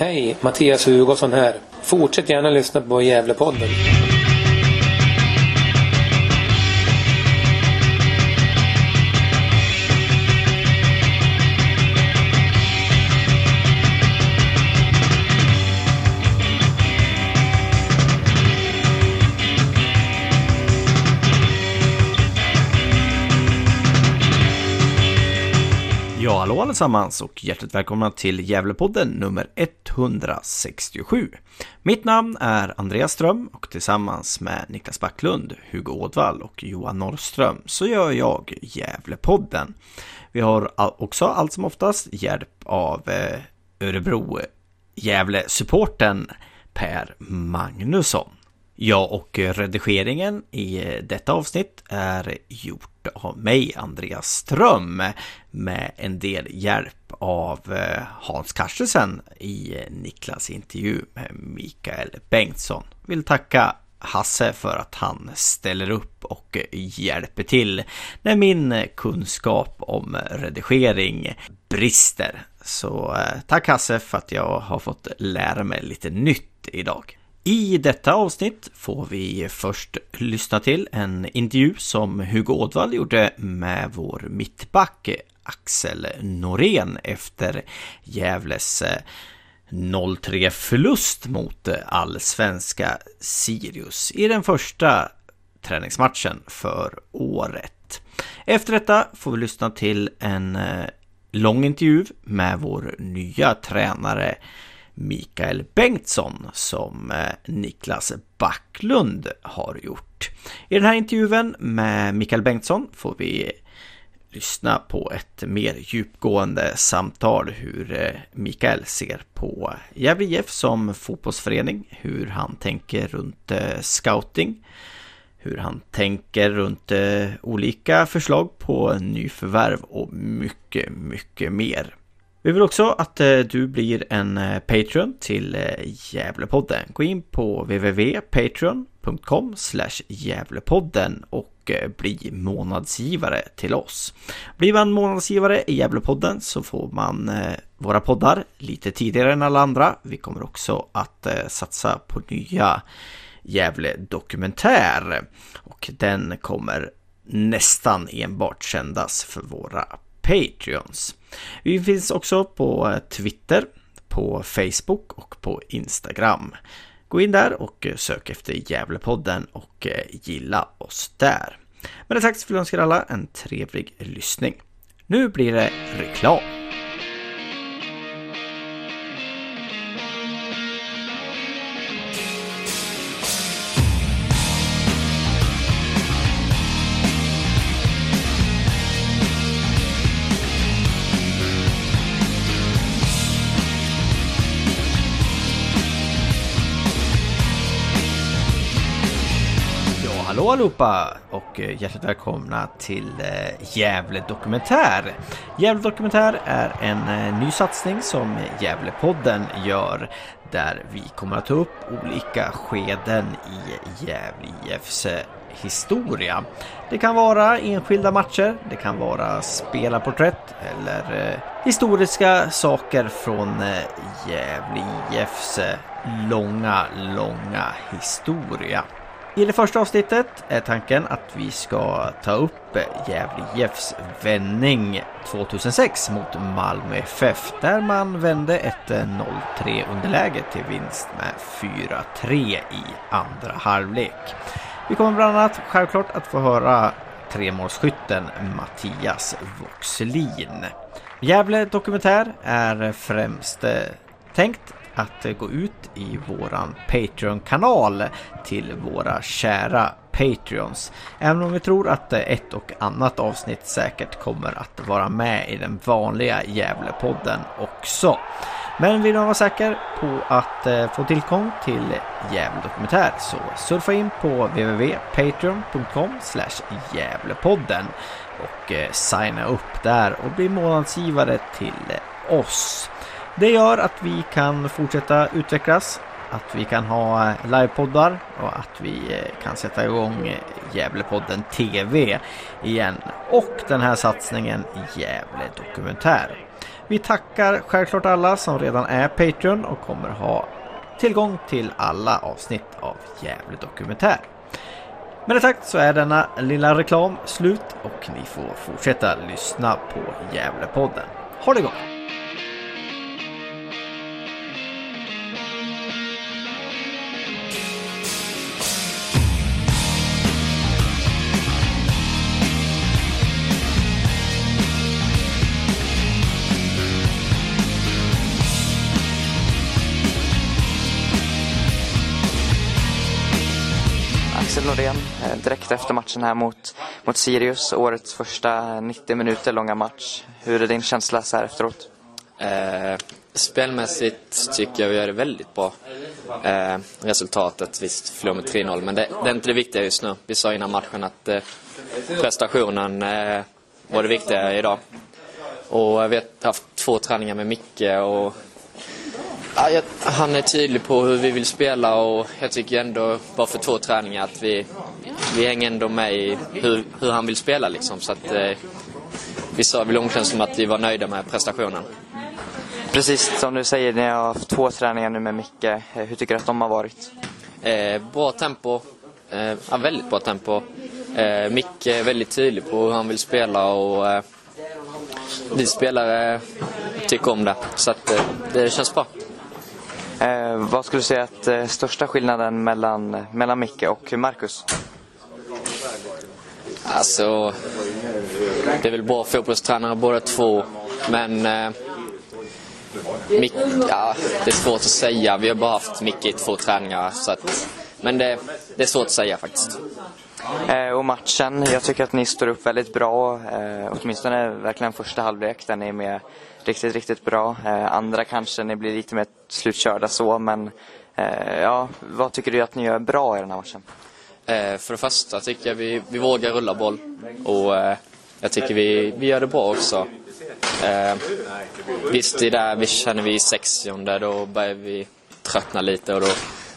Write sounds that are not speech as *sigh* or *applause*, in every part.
Hej, Mattias Hugosson här. Fortsätt gärna lyssna på Gävlepodden. Hallå allesammans och hjärtligt välkomna till Gävlepodden nummer 167. Mitt namn är Andreas Ström och tillsammans med Niklas Backlund, Hugo Ådvall och Johan Norrström så gör jag Gävlepodden. Vi har också allt som oftast hjälp av eh, Örebro Gävle-supporten Per Magnusson. Ja, och redigeringen i detta avsnitt är gjort av mig, Andreas Ström, med en del hjälp av eh, Hans Carstensen i Niklas intervju med Mikael Bengtsson. Vill tacka Hasse för att han ställer upp och hjälper till när min kunskap om redigering brister. Så eh, tack Hasse för att jag har fått lära mig lite nytt idag. I detta avsnitt får vi först lyssna till en intervju som Hugo Ådvall gjorde med vår mittback Axel Norén efter Gävles eh, 0-3 förlust mot allsvenska Sirius i den första träningsmatchen för året. Efter detta får vi lyssna till en eh, lång intervju med vår nya tränare Mikael Bengtsson som eh, Niklas Backlund har gjort. I den här intervjun med Mikael Bengtsson får vi lyssna på ett mer djupgående samtal hur eh, Mikael ser på Gävle IF som fotbollsförening, hur han tänker runt eh, scouting, hur han tänker runt olika förslag på nyförvärv och mycket, mycket mer. Vi vill också att eh, du blir en eh, Patreon till eh, Gävlepodden. Gå in på www.patreon.com Gävlepodden och bli månadsgivare till oss. Blir man månadsgivare i Gävlepodden så får man våra poddar lite tidigare än alla andra. Vi kommer också att satsa på nya Gävle Dokumentär och den kommer nästan enbart sändas för våra Patreons. Vi finns också på eh, Twitter, på Facebook och på Instagram. Gå in där och eh, sök efter Gävlepodden och eh, gilla oss där. Men det sagt vill jag önska alla en trevlig lyssning. Nu blir det reklam. Hallå allihopa och eh, hjärtligt välkomna till eh, Gävle Dokumentär. Gävle Dokumentär är en eh, ny satsning som Gävlepodden gör där vi kommer att ta upp olika skeden i Gävle IFs historia. Det kan vara enskilda matcher, det kan vara spelarporträtt eller historiska saker från Gävle IFs långa, långa historia. I det första avsnittet är tanken att vi ska ta upp Gävle IFs vändning 2006 mot Malmö FF där man vände ett 0-3 underläge till vinst med 4-3 i andra halvlek. Vi kommer bland annat självklart att få höra tremålsskytten Mattias Voxlin. Gävle Dokumentär är främst eh, tänkt att eh, gå ut i våran Patreon-kanal till våra kära Patreons. Även om vi tror att eh, ett och annat avsnitt säkert kommer att vara med i den vanliga Gävlepodden också. Men vill man vara säker på att eh, få tillgång till Gävle Dokumentär så surfa in på www.patreon.com Gävlepodden och signa upp där och bli månadsgivare till oss. Det gör att vi kan fortsätta utvecklas, att vi kan ha livepoddar och att vi eh, kan sätta igång Gävlepodden TV igen och den här satsningen Gävle Dokumentär. Vi tackar självklart alla som redan är Patreon och kommer ha tillgång till alla avsnitt av Gävle Dokumentär. Med det sagt så är denna lilla reklam slut och ni får fortsätta lyssna på Gävlepodden. Ha det gott! Axel Norén eh, direkt efter matchen här mot, mot Sirius, årets första 90 minuter långa match. Hur är din känsla så här efteråt? Eh, spelmässigt tycker jag vi gör det väldigt bra. Eh, resultatet, visst, förlorade med 3-0, men det, det, är inte det viktiga just nu. Vi sa innan matchen att eh, prestationen eh, var det viktiga idag. Och vi har haft två träningar med Micke och ja, han är tydlig på hur vi vill spela och jag tycker ändå, bara för två träningar, att vi, vi hänger ändå med i hur, hur han vill spela liksom. Så att, eh, vi sa vid omklädningsrummet att vi var nöjda med prestationen. Precis som du säger, ni har haft två träningar nu med Micke. Eh, Hur tycker du att de har varit? Eh, bra tempo. Eh, ja, väldigt bra tempo. Eh, Micke är väldigt tydlig på hur han vill spela och eh, vi spelare tycker om det. Så att, eh, det känns bra. Eh, vad skulle du säga att eh, största skillnaden mellan, mellan Micke och Marcus? Alltså, det är väl bra fotbollstränare båda två. Men eh, Mick, ja, det är svårt att säga. Vi har bara haft Micke i två träningar. Så att, men det, det är svårt att säga faktiskt. Eh, och matchen, jag tycker att ni står upp väldigt bra. Eh, åtminstone verkligen första halvlek där ni är med riktigt, riktigt bra. Eh, andra kanske ni blir lite mer slutkörda så, men eh, ja, vad tycker du att ni gör bra i den här matchen? Eh, för det första tycker jag vi, vi vågar rulla boll. Och jag tycker vi, vi gör det bra också. Eh, visst, det är där vi känner vi i 60 då börjar vi tröttna lite och då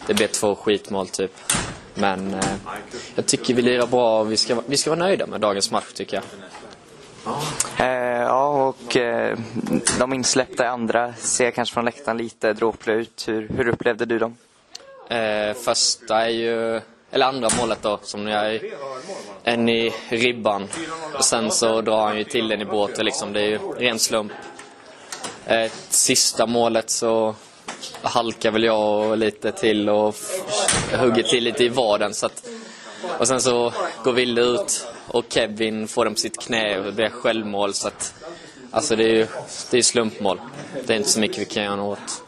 det blir två skitmål typ. Men eh, jag tycker vi lirar bra och vi ska, vi ska vara nöjda med dagens match tycker jag. Eh, ja, och eh, de insläppta i andra ser kanske från läktaren lite dråpliga ut. Hur, hur upplevde du dem? Eh, första är ju, eller andra målet då, som är en i ribban. Och sen så drar han ju till den i båten liksom. Det är ju ren slump. Eh, sista målet så halkar väl jag och lite till och hugger till lite i vaden. Så att, och sen så går Ville ut och Kevin får den på sitt knä och det blir självmål. Så att, alltså det är ju det är slumpmål. Det är inte så mycket vi kan göra åt.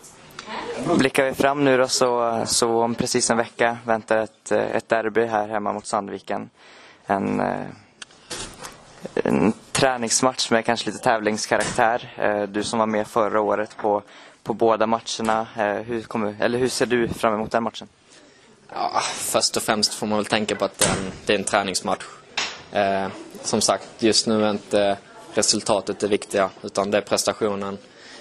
Blickar vi fram nu då så, så om precis en vecka väntar ett, ett derby här hemma mot Sandviken. En, eh, en träningsmatch med kanske lite tävlingskaraktär. Eh, Du som var med förra året på, på båda matcherna. eh, Hur, kommer, eller hur ser du fram emot den matchen? Ja, först och främst får man väl tänka på att det är en, det är en träningsmatch. Eh, som sagt, just nu är inte resultatet det viktiga, utan det är prestationen.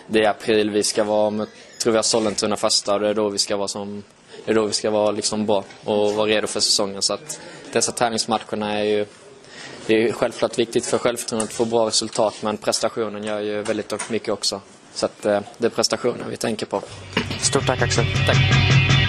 Det är april vi ska vara, med, tror vi har Sollentuna första och det är då vi ska vara som det är då vi ska vara liksom bra och vara redo för säsongen. Så att dessa träningsmatcherna är ju det är ju självklart viktigt för självförtroendet att få bra resultat men prestationen gör ju väldigt mycket också. Så att eh, det är prestationen vi tänker på. Stort tack Axel. Tack!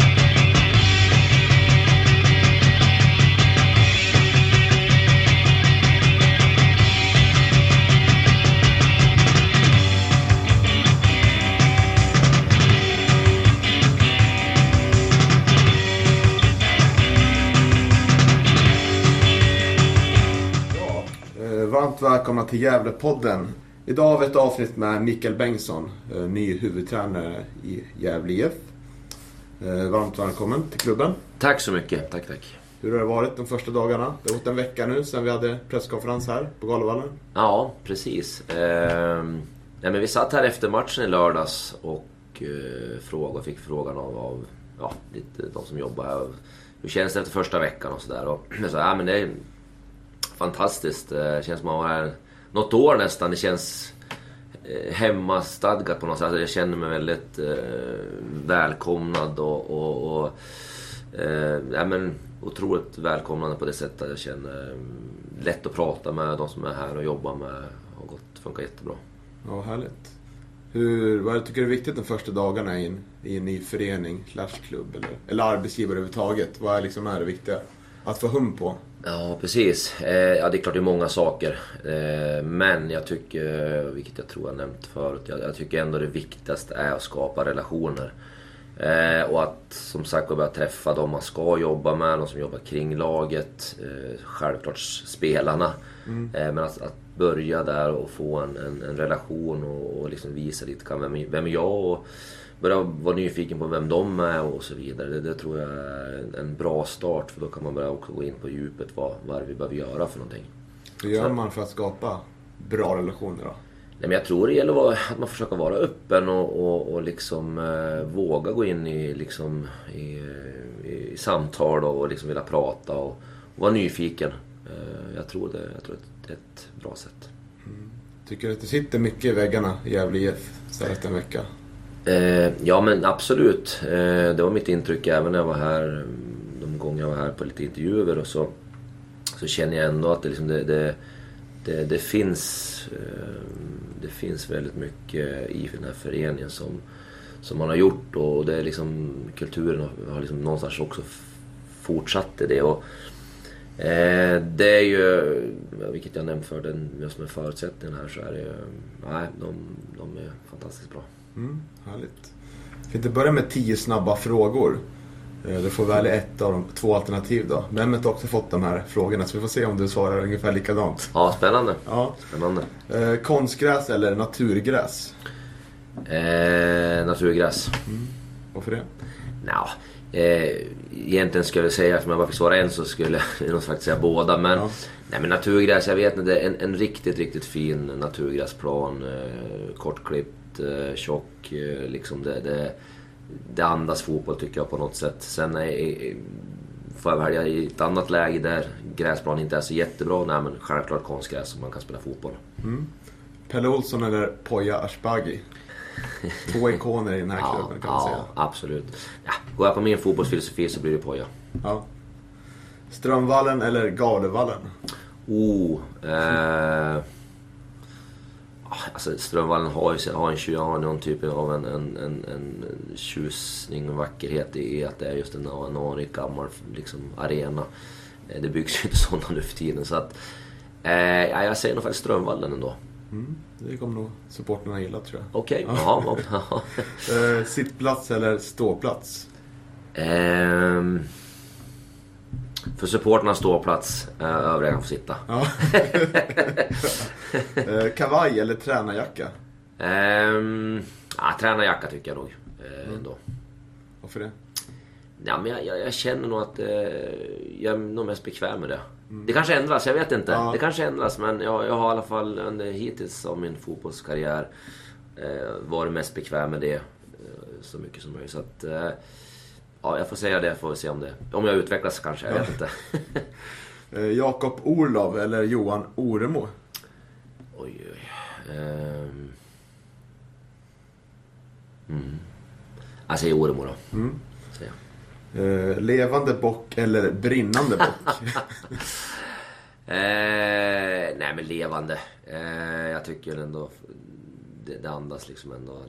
Välkomna till Gävlepodden. Idag har vi ett avsnitt med Mikael Bengtsson, eh, ny huvudtränare i Gävle IF. Eh, Varmt välkommen till klubben. Tack så mycket. Tack, tack. Hur har det varit de första dagarna? Det har gått en vecka nu sedan vi hade presskonferens här på Galovallen. Ja, precis. Ehm, ja, men vi satt här efter matchen i lördags och eh, fråga, fick frågan av, av ja, lite, de som jobbar här. Hur känns det efter första veckan och sådär. Och *clears throat* jag sa, ja men det är fantastiskt. Eh, det känns som att man har något år nästan. Det känns eh, hemmastadgat på något sätt. Alltså, Jag känner mig väldigt eh, välkomnad och, och, och eh, ja, men otroligt välkomnande på det sättet jag känner lätt att prata med de som är här och jobbar med. Har gått, funkar jättebra. Ja, härligt. Hur, vad tycker du är viktigt de första dagarna i en, i en ny förening, slash klubb eller, eller arbetsgivare överhuvudtaget? Vad är, liksom är det viktiga att få hum på? Ja, precis. Eh, ja, det är klart det är många saker. Eh, men jag tycker, vilket jag tror jag nämnt förut, jag, jag tycker ändå det viktigaste är att skapa relationer. Eh, och att som sagt börja träffa de man ska jobba med, de som jobbar kring laget. Självklart spelarna. Mm. Men att, att, börja där och få en, en, en relation och, och liksom visa lite vem, vem är jag och börja vara nyfiken på vem de är och så vidare. Det, det tror jag är en, bra start för då kan man börja också gå in på djupet vad, vad vi behöver göra för någonting. Hur gör man för att skapa bra relationer då? Nej, men jag tror det gäller att man försöker vara öppen och, och, och liksom eh, våga gå in i, liksom, i, i samtal och liksom vilja prata och, och vara nyfiken. Eh, jag tror det, jag tror det är ett bra sätt. Mm. Tycker du att det sitter mycket i väggarna i Gävle IF så här en vecka? Eh, ja men absolut. Eh, det var mitt intryck även när jag var här. De gånger jag var här på lite intervjuer och så. Så känner jag ändå att det, liksom det, det, det, det finns eh, det finns väldigt mycket i den här föreningen som, som man har gjort och det är liksom kulturen har liksom någonstans också fortsatt det. Och, eh, det är ju, vilket jag nämnt för den, just med förutsättningarna här så är det ju, nej de, de är fantastiskt bra. Mm, härligt. Jag tänkte börja med tio snabba frågor. Eh, du får välja ett av de två alternativ då. Mehmet har också fått de här frågorna så vi får se om du svarar ungefär likadant. Ja, spännande. Ja. spännande. Eh, konstgräs eller naturgräs? Eh, naturgräs. Mm. Varför det? Nå, eh, egentligen skulle jag säga, om jag bara fick svara en så skulle jag *laughs* nog faktiskt säga båda. Men, ja. nej, men naturgräs, jag vet inte. En, en riktigt, riktigt fin naturgräsplan. Eh, kortklippt, tjock. Eh, liksom det, det det andas fotboll tycker jag på något sätt. Sen är, får jag välja i ett annat läge där gräsplan inte är så jättebra. Nej men självklart konstgräs som man kan spela fotboll. Mm. Pelle Olsson eller Poya Ashbagi? *laughs* Två ikoner i den här klubben kan man ja, säga. absolut. Ja, går jag på min fotbollsfilosofi så blir det Poya. Ja. Strömvallen eller Galevallen? Oh, eh, Alltså Strömvallen har ju har en, har någon typ av en, en, en, en tjusning och vackerhet i att det är just en, en anrik gammal liksom, arena. Eh, det byggs ju inte *laughs* sådana nu för tiden. Så att, eh, jag säger nog faktiskt Strömvallen ändå. Mm, det kommer nog supporterna gilla tror jag. Okej, *laughs* okay. ja. eh, sittplats eller ståplats? Eh, för supporterna ståplats, eh, övriga kan få sitta. Ja. *laughs* Eh, kavaj eller tränarjacka? Um, ja, tränarjacka tycker jag nog. Eh, mm. ändå. Varför det? Ja, men jag, jag, jag, känner nog att eh, jag är nog mest bekväm med det. Mm. Det kanske ändras, jag vet inte. Ja. Det kanske ändras men jag, jag har i alla fall under hittills av min fotbollskarriär eh, varit mest bekväm med det eh, så mycket som möjligt. Så att, eh, ja, jag får säga det, får vi se om det... Om jag utvecklas kanske, jag vet inte. *laughs* Eh, Jakob Orlov eller Johan Oremo? Oj, oj. Um... Mm. Jag säger Oremo då. Mm. Säger uh, levande bock eller brinnande bock? uh, *laughs* nej men levande. Uh, jag tycker ändå det, det andas liksom ändå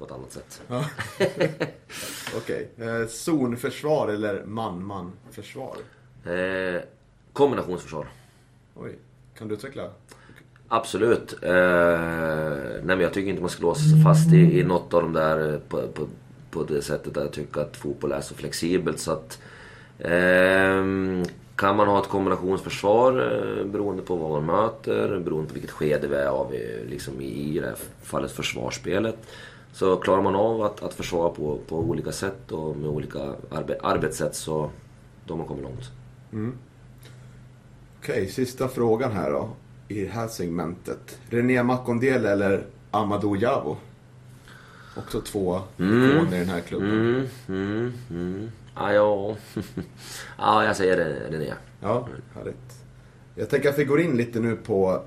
på ett annat sätt. Ja. *laughs* Okej. Okay. Eh, zonförsvar eller man-man-försvar? Eh, kombinationsförsvar. Oj. Kan du utveckla? Absolut. Eh, nej men jag tycker inte man ska låsa sig fast i, i något av de där på, på, på det sättet där jag tycker att fotboll är så flexibelt så att eh, kan man ha ett kombinationsförsvar beroende på vad man möter, beroende på vilket skede vi är av liksom i, i det här fallet försvarsspelet. Så klarar man av att, att försvara på, på olika sätt och med olika arbe arbetssätt så då har man kommit långt. Mm. Okej, okay, sista frågan här då. I det här segmentet. René Makondele eller Amadou Javo? Också två mm. ikoner i den här klubben. Mm, mm, mm. Ah, ja, ja, *laughs* jag säger René. Ja, härligt. Jag tänker att vi går in lite nu på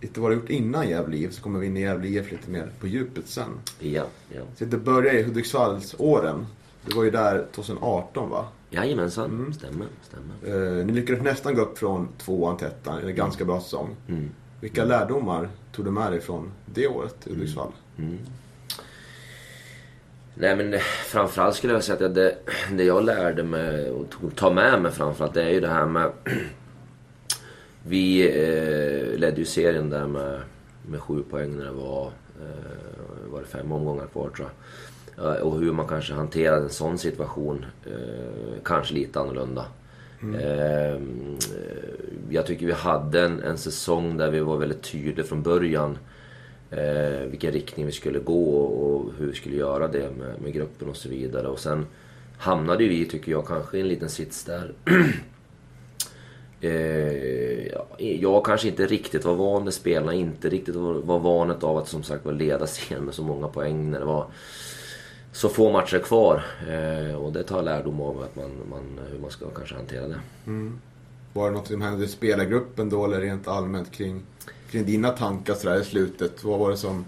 lite vad du gjort innan Gävle IF så kommer vi in i Gävle IF lite mer på djupet sen. Ja, ja. Så det började i Hudiksvallsåren. Du var ju där 2018 va? Jajamensan, mm. stämmer. stämmer. Eh, ni lyckades nästan gå upp från tvåan till ettan, en ganska bra säsong. Mm. Vilka lärdomar tog du med dig från det året i Hudiksvall? Mm. Nej men framförallt skulle jag säga att det, det jag lärde mig och tog- ta med mig framförallt det är ju det här med... Vi eh, ledde ju serien där med, med sju poäng när det var, eh, var det fem omgångar kvar tror jag. Eh, Och hur man kanske hanterade en sån situation eh, kanske lite annorlunda. Eh, jag tycker vi hade en, en säsong där vi var väldigt tydliga från början eh, vilken riktning vi skulle gå och hur vi skulle göra det med, med gruppen och så vidare. Och sen hamnade vi, tycker jag, kanske i en liten sits där *clears throat* jag kanske inte riktigt var van med spelarna, inte riktigt var, vanet av att som sagt var leda serien med så många poäng när det var så få matcher kvar. Eh, och det tar lärdom av att man, man, hur man ska kanske hantera det. Var det något som hände i spelargruppen då eller rent allmänt kring, kring dina tankar sådär i slutet? Vad var det som,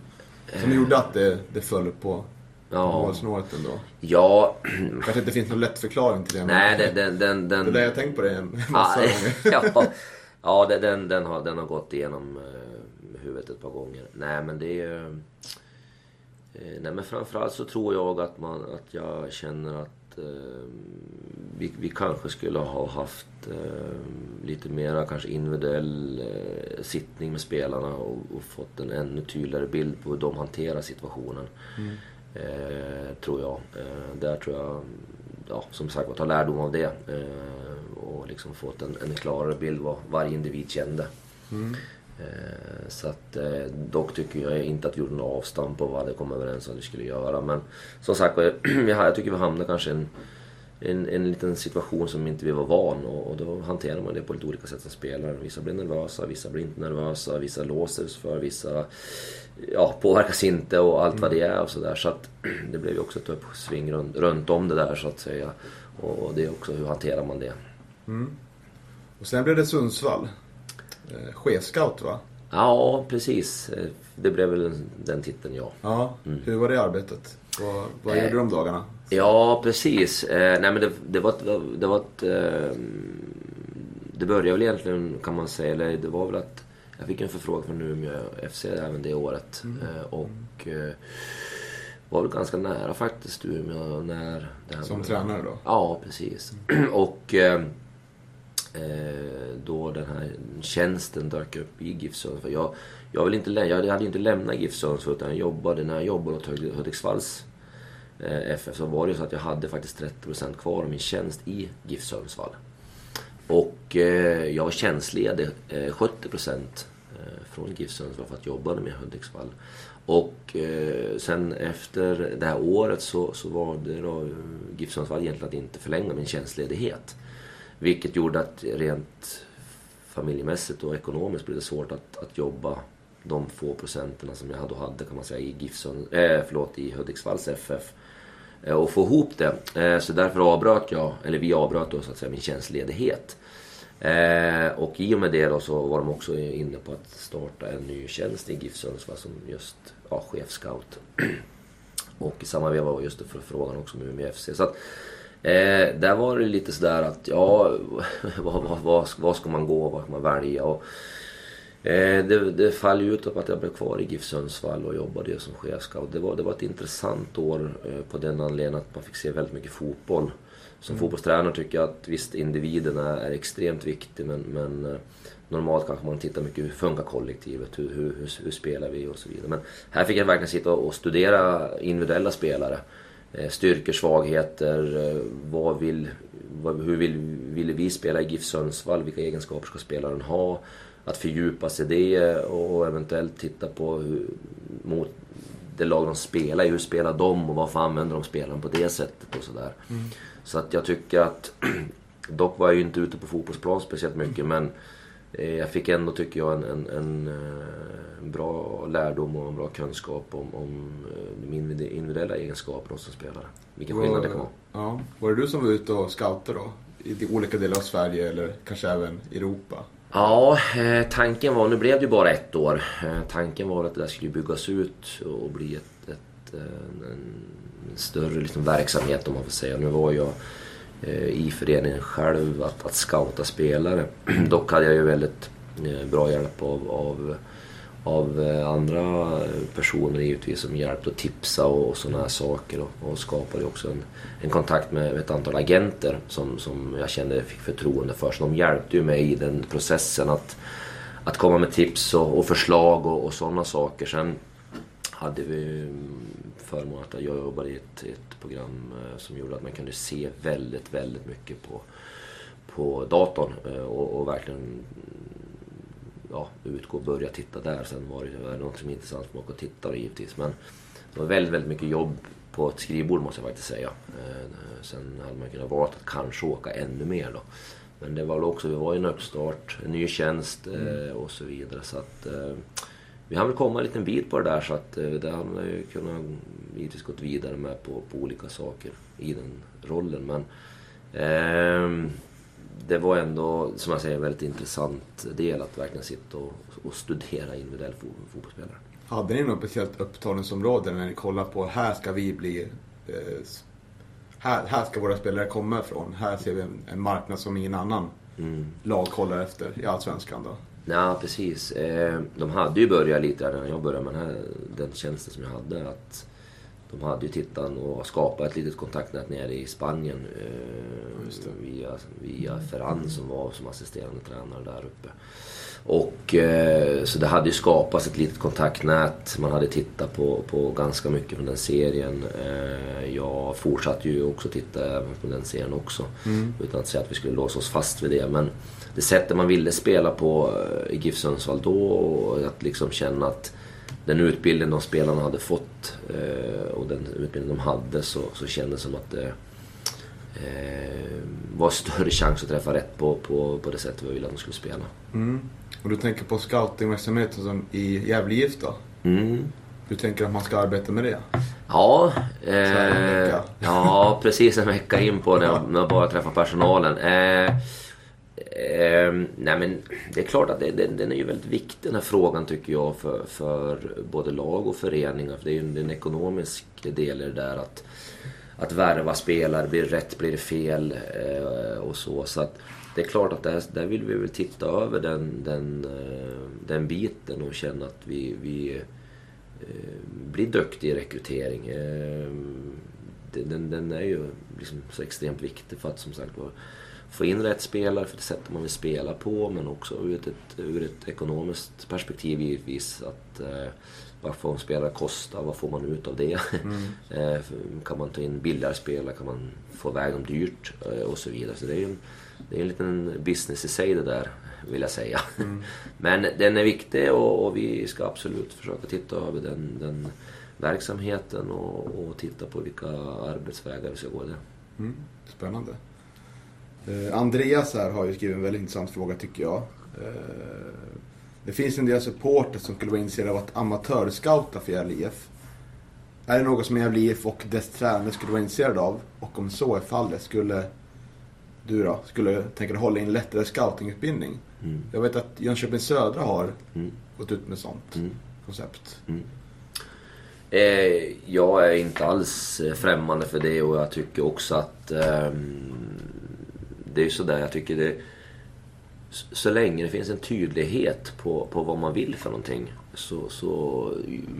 som gjorde att det, det föll på Ja, målsnåret ändå? ja Kanske inte finns någon lätt förklaring till det. nej den... den, den, den Det där jag tänkt på det en Ja, massa gånger. *laughs* ja, ja den, den, har, den har gått igenom eh, huvudet ett par gånger. Nej men det är... Eh, nej men framförallt så tror jag att, man, att jag känner att eh, vi, vi kanske skulle ha haft eh, lite mera kanske individuell eh, sittning med spelarna och, och fått en ännu tydligare bild på hur de hanterar situationen. Eh, tror jag. Eh, där tror jag, ja, som sagt var, ta lärdom av det. Eh, och liksom fått en, en klarare bild vad varje individ kände. Eh, så att, dock tycker jag inte att vi gjorde några avstamp på vad det kom överens om att vi skulle göra. Men som sagt jag, *clears throat* jag tycker vi hamnade kanske en, en, en liten situation som inte vi var van och, och då hanterar man det på lite olika sätt som spelare. Vissa blir nervösa, vissa blir inte nervösa, vissa låser sig för, vissa ja, påverkas inte och allt vad det är och sådär. Så att *clears throat* det blev ju också ett uppsving runt, runt om det där så att säga. Och det är också hur hanterar man det. Och sen blev det Sundsvall. Eh, chefscout va? Ja, precis. Eh, Det blev väl den- titeln, ja. Ja. Hur var det arbetet? Vad, vad Eh, gjorde du de dagarna? Ja, precis. Eh, nej men det, det var. Det, var ett eh, det började väl egentligen kan man säga, eller det var väl att jag fick en förfrågan från Umeå FC även det året. Eh, och eh, var väl ganska nära faktiskt Umeå när... Det Som tränare då? Ja, precis. *clears throat* och eh, eh, då den här tjänsten dök upp i GIF Sundsvall. Jag, jag, vill inte, jag hade inte lämnat GIF Sundsvall utan jag jobbade, när jag jobbade åt Hudik- Hudiksvalls eh, Eh, FF så var det ju så att jag hade faktiskt 30% kvar av min tjänst i GIF Sundsvall. Och eh, jag var tjänstledig eh, 70% eh, från GIF Sundsvall för att jobba med Hudiksvall. Och eh, sen efter det här året så, så var det då eh, GIF Sundsvall egentligen att inte förlänga min tjänstledighet. Vilket gjorde att rent familjemässigt och ekonomiskt blev det svårt att, att jobba de få procenterna som jag då hade kan man säga i GIF Sund, eh, förlåt, i Hudiksvalls FF. Eh, och få ihop det. Eh, så därför avbröt jag, eller vi avbröt då så att säga min tjänstledighet. Eh, och i och med det då så var de också inne på att starta en ny tjänst i GIF Sundsvall som just ja, chefscout. *clears throat* och i samma veva var just det för frågan också med Umeå FC. Så att, eh, där var det lite sådär att ja, *laughs* vad, vad, vad, vad ska man gå, vad ska man välja? Och, det, det faller ju ut på att jag blev kvar i GIF Sundsvall och jobbade som chefscout. Det var, det var ett intressant år eh, på den anledningen att man fick se väldigt mycket fotboll. Som fotbollstränare tycker jag att visst individerna är extremt viktig men, men eh, normalt kanske man tittar mycket hur funkar kollektivet, hur, hur, hur, hur spelar vi och så vidare. Men här fick jag verkligen sitta och studera individuella spelare. Eh, styrkor, svagheter, eh, vad vill, vad, hur vill, vill vi spela i GIF Sundsvall? Vilka egenskaper ska spelaren ha? Att fördjupa sig det och eventuellt titta på hur, mot det lag de spelar i. Hur spelar de och varför använder de spelaren på det sättet och sådär. Så att jag tycker att... *clears throat* Dock var jag ju inte ute på fotbollsplan speciellt mycket men eh, jag fick ändå, tycker jag, en, en, en, eh, en bra lärdom och en bra kunskap om, om eh, individ- individuella egenskaperna som spelare. Vilken skillnad det kan vara. Ja. Var det du som var ute och scoutade då? I de olika delar av Sverige eller kanske även Europa? Ja, eh, tanken var, nu blev det ju bara ett år. Eh, tanken var att det där skulle byggas ut och bli ett, ett, eh, en, en större liksom, verksamhet om man får säga. Nu var jag i föreningen själv att, att scouta spelare. *clears throat* Dock hade jag ju väldigt bra hjälp av, av, av eh, andra personer givetvis som hjälpte och tipsa och, och sådana här saker. Och, och skapade också en, en kontakt med ett antal agenter som, som jag kände fick förtroende för. Så de hjälpte ju mig i den processen att, att komma med tips och, och förslag och, och sådana saker. Sen hade vi förmånen att jag jobbade i ett, ett program eh, som gjorde att man kunde se väldigt, väldigt mycket på, på datorn eh, och, och verkligen ja, utgå och börja titta där. Sen var det något som är intressant för mig att titta givetvis. Men det var väldigt, väldigt mycket jobb på ett skrivbord måste jag faktiskt säga. Eh, sen hade man kunnat valt att kanske åka ännu mer då. Men det var väl också, vi var i en uppstart, en ny tjänst mm. och så vidare. Så att vi har väl kommit en liten bit på det där så att eh, det har man ju kunnat givetvis gått vidare med på, på olika saker i den rollen. Men eh, det var ändå, som jag säger, en väldigt intressant del att verkligen sitta och, och studera individuell fotbollsspelare. Hade ni något speciellt upptagningsområde när ni kollade på här ska vi bli eh, här, här ska våra spelare komma ifrån. Här ser vi en, en marknad som ingen annan mm. lag kollar efter i Allsvenskan då. Ja, precis. Eh, de hade ju börjat lite när jag började med den, här, den tjänsten som jag hade. Att de hade ju tittat och skapat ett litet kontaktnät nere i Spanien eh, via, via Ferran som var som assisterande tränare där uppe. Och, eh, så det hade ju skapats ett litet kontaktnät. Man hade tittat på, på ganska mycket från den serien. Eh, jag fortsatte ju också titta även på den serien också. Mm. Utan att säga att vi skulle låsa oss fast vid det. Men det sättet man ville spela på eh, i GIF Sundsvall då och att liksom känna att den utbildning de spelarna hade fått eh, och den utbildning de hade så, så kändes det som att det eh, var större chans att träffa rätt på, på, på det sättet vi ville att de skulle spela. Mm. Och du tänker på scoutingverksamheten som i Gävle IF då? Mm. Du tänker att man ska arbeta med det? Ja, eh, ja precis en vecka in på när jag, när jag bara träffar personalen. Eh, Eh, nej men det är klart att det, det, den är ju väldigt viktig den här frågan tycker jag för, för både lag och föreningar. För det är ju en ekonomisk del i det där att, att värva spelare, blir det rätt, blir det fel eh, och så. Så att det är klart att där, där vill vi väl titta över den, den, eh, den biten och känna att vi, vi eh, blir duktiga i rekrytering. Eh, den, den är ju liksom så extremt viktig för att som sagt var få in rätt spelare för det sättet man vill spela på men också ur ett, ur ett ekonomiskt perspektiv givetvis. Att, eh, vad får en spelare kosta? Vad får man ut av det? Mm. *laughs* eh, kan man ta in billigare spelare? Kan man få iväg dem dyrt? Eh, och så vidare. Så det är ju en, det är en liten business i sig det där, vill jag säga. Mm. *laughs* Men den är viktig och, och, vi ska absolut försöka titta över den, den verksamheten och, och, titta på vilka arbetsvägar vi ska gå där. Mm. Spännande. Eh, Andreas här har ju skrivit en väldigt intressant fråga tycker jag. Eh, det finns en del supporter som skulle vara intresserade av att amatörscouta för Gävle IF. Är det något som Gävle IF och dess tränare skulle vara intresserade av? Och om så är fallet, skulle du då, skulle tänka dig hålla in lättare scoutingutbildning? Mm. Jag vet att Jönköping Södra har mm. gått ut med sånt mm. koncept. Mm. Eh, jag är inte alls främmande för det och jag tycker också att eh, det är ju sådär jag tycker det... Så länge det finns en tydlighet på, på vad man vill för någonting så, så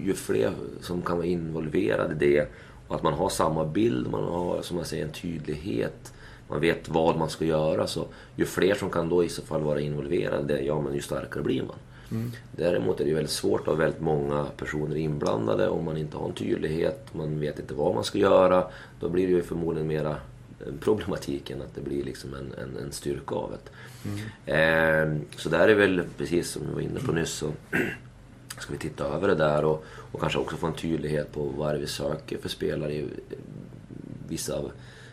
ju fler som kan vara involverade i det och att man har samma bild, man har som jag säger en tydlighet man vet vad man ska göra. Så ju fler som kan då i så fall vara involverade, ja men ju starkare blir man. Mm. Däremot är det ju väldigt svårt att väldigt många personer inblandade om man inte har en tydlighet, man vet inte vad man ska göra. Då blir det ju förmodligen mera problematiken, att det blir liksom en, en, en styrka av det. Mm. Eh, så där är väl, precis som vi var inne på nyss, så *clears throat* ska vi titta över det där och, och kanske också få en tydlighet på vad det vi söker för spelare i vissa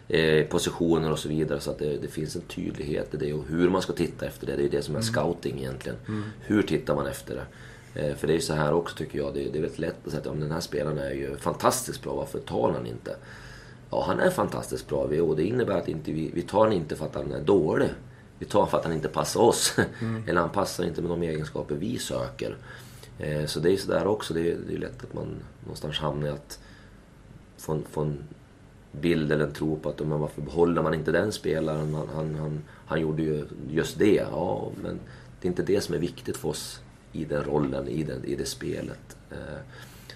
eh, positioner och så vidare. Så att det, det, finns en tydlighet i det och hur man ska titta efter det. Det är det som är mm. scouting egentligen. Mm. Hur tittar man efter det? Eh, för det är ju så här också tycker jag, det, det är väldigt lätt att säga att den här spelaren är ju fantastiskt bra, varför tar han inte? Ja, han är fantastiskt bra och det innebär att inte vi, vi tar honom inte för att han är dålig. Vi tar för att han inte passar oss. Mm. Eller han passar inte med de egenskaper vi söker. Eh, så det är sådär också. Det är, det är lätt att man någonstans hamnar i att få, få en bild eller en tro på att men varför behåller man inte den spelaren? Han, han, han, han gjorde ju just det. Ja, men det är inte det som är viktigt för oss i den rollen, i, den, i det spelet. Eh,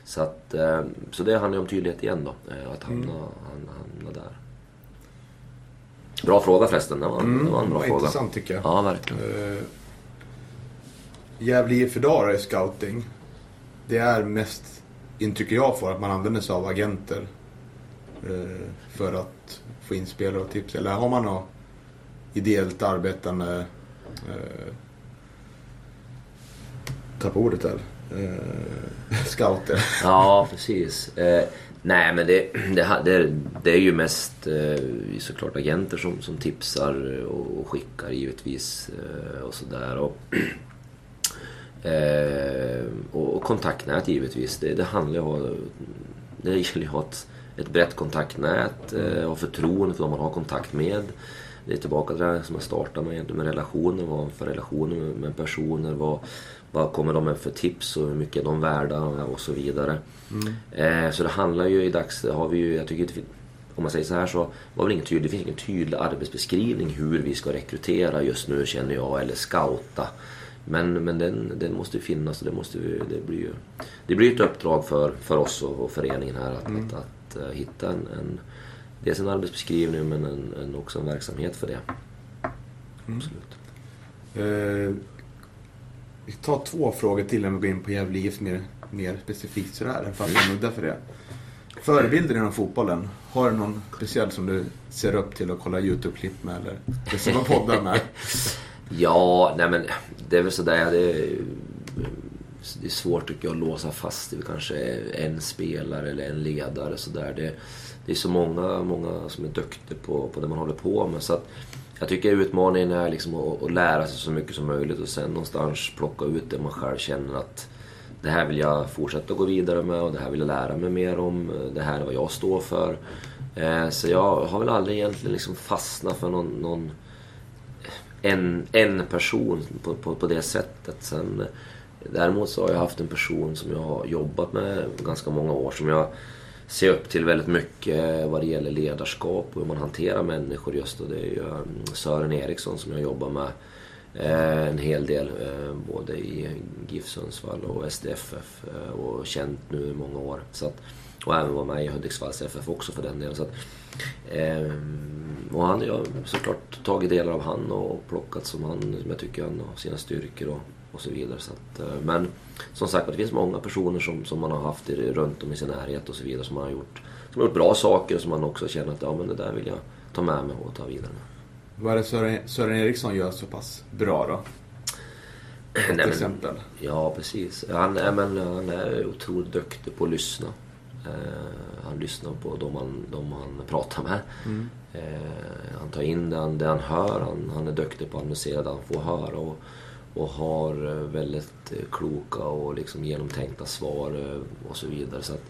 så, att, eh, så det handlar ju om tydlighet igen då, eh, att hamna, Mm. hamna, där. Bra fråga förresten, det var, det var en bra vad fråga. intressant tycker jag. Ja, verkligen. Uh, Gävle IF idag i scouting. Det är mest intryck jag får att man använder sig av agenter. eh, för att få in spelare och tips. Eller har man något ideellt arbetande... Uh, ta på ordet här. Uh, scouter. *laughs* Ja, precis. Eh, nej, men det, det, det, det är ju mest eh, såklart agenter som, som tipsar och, och skickar givetvis eh, och sådär. Och, *clears throat* eh, och, och kontaktnät givetvis. Det, det handlar om det gäller ju att ha ett, ett brett kontaktnät eh, och förtroende för dem man har kontakt med. Det är tillbaka till det här som jag startade med, med relationer. Vad för relationer med personer? Vad, vad kommer de med för tips och hur mycket är de värda och så vidare. Eh, så det handlar ju i dags, har vi ju, jag tycker inte, om man säger så här så var väl ingen tydlig, det finns ingen tydlig arbetsbeskrivning hur vi ska rekrytera just nu känner jag, eller scouta. Men, men den, den måste ju finnas och det, måste vi, det blir ju det blir ett uppdrag för, för oss och, och föreningen här att, att, att, eh, hitta en, en dels en arbetsbeskrivning men en, en, också en verksamhet för det. Absolut. Eh, vi tar två frågor till när vi går in på Gävle IF mer, mer specifikt sådär. Fast jag nuddar för det. Förebilder inom fotbollen. Har du någon speciell som du ser upp till och kollar YouTube-klipp med eller lyssnar på poddar med? *laughs* Ja, nej men det är väl sådär. Det är, det är svårt tycker jag att låsa fast vid kanske en spelare eller en ledare. sådär. Det, det är så många, många som är duktiga på, på det man håller på med. Så att jag tycker utmaningen är liksom att, att lära sig så mycket som möjligt och sen någonstans plocka ut det man själv känner att det här vill jag fortsätta gå vidare med och det här vill jag lära mig mer om. Det här är vad jag står för. Eh, så jag har väl aldrig egentligen liksom fastnat för någon, någon en, en person på, på, på det sättet. Sen, eh, däremot så har jag haft en person som jag har jobbat med ganska många år som jag se upp till väldigt mycket vad det gäller ledarskap och hur man hanterar människor just. Och det är ju ehm, Sören Eriksson som jag jobbar med eh, en hel del. Eh, både i GIF Sundsvall och SDFF eh, och känt nu i många år. Så att, och även var med i Hudiksvalls FF också för den delen. Så att, ehm, och han, jag har såklart tagit delar av han och plockat som han, som jag tycker han har sina styrkor och, och så vidare. Så att, eh, men som sagt det finns många personer som, som man har haft i, runt om i sin närhet och så vidare som har gjort, som har gjort bra saker och som man också känner att ja, men det där vill jag ta med mig och ta vidare. Vad är det Sören, Sören Eriksson gör så pass bra då? *clears throat* Nej, Till men- exempel. Ja, precis. Han är, men, han är otroligt duktig på att lyssna. Eh, han lyssnar på de han, de han pratar med. Eh, han tar in det han, det han hör. Han, han är duktig på att analysera det han får höra. Och, och har eh, väldigt eh, kloka och liksom genomtänkta svar eh, och så vidare. Så att,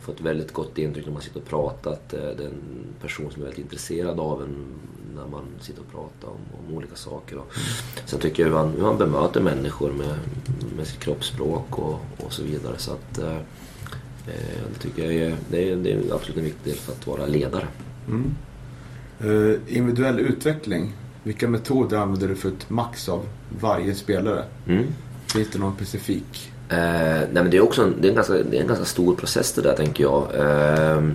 fått väldigt gott intryck när man sitter och pratar att det är en person som är väldigt intresserad av en när man sitter och pratar om, om olika saker. Och sen tycker jag hur han, hur han bemöter människor med, med sitt kroppsspråk och, och så vidare. Så att, eh, det tycker jag är, det är, det är absolut en viktig del för att vara ledare. Mm. Eh, individuell utveckling. Vilka metoder använder du för ett max av varje spelare? Mm. Finns det någon specifik? Eh, nej men det är också en, det är en, ganska, det är en ganska stor process det där tänker jag. Eh,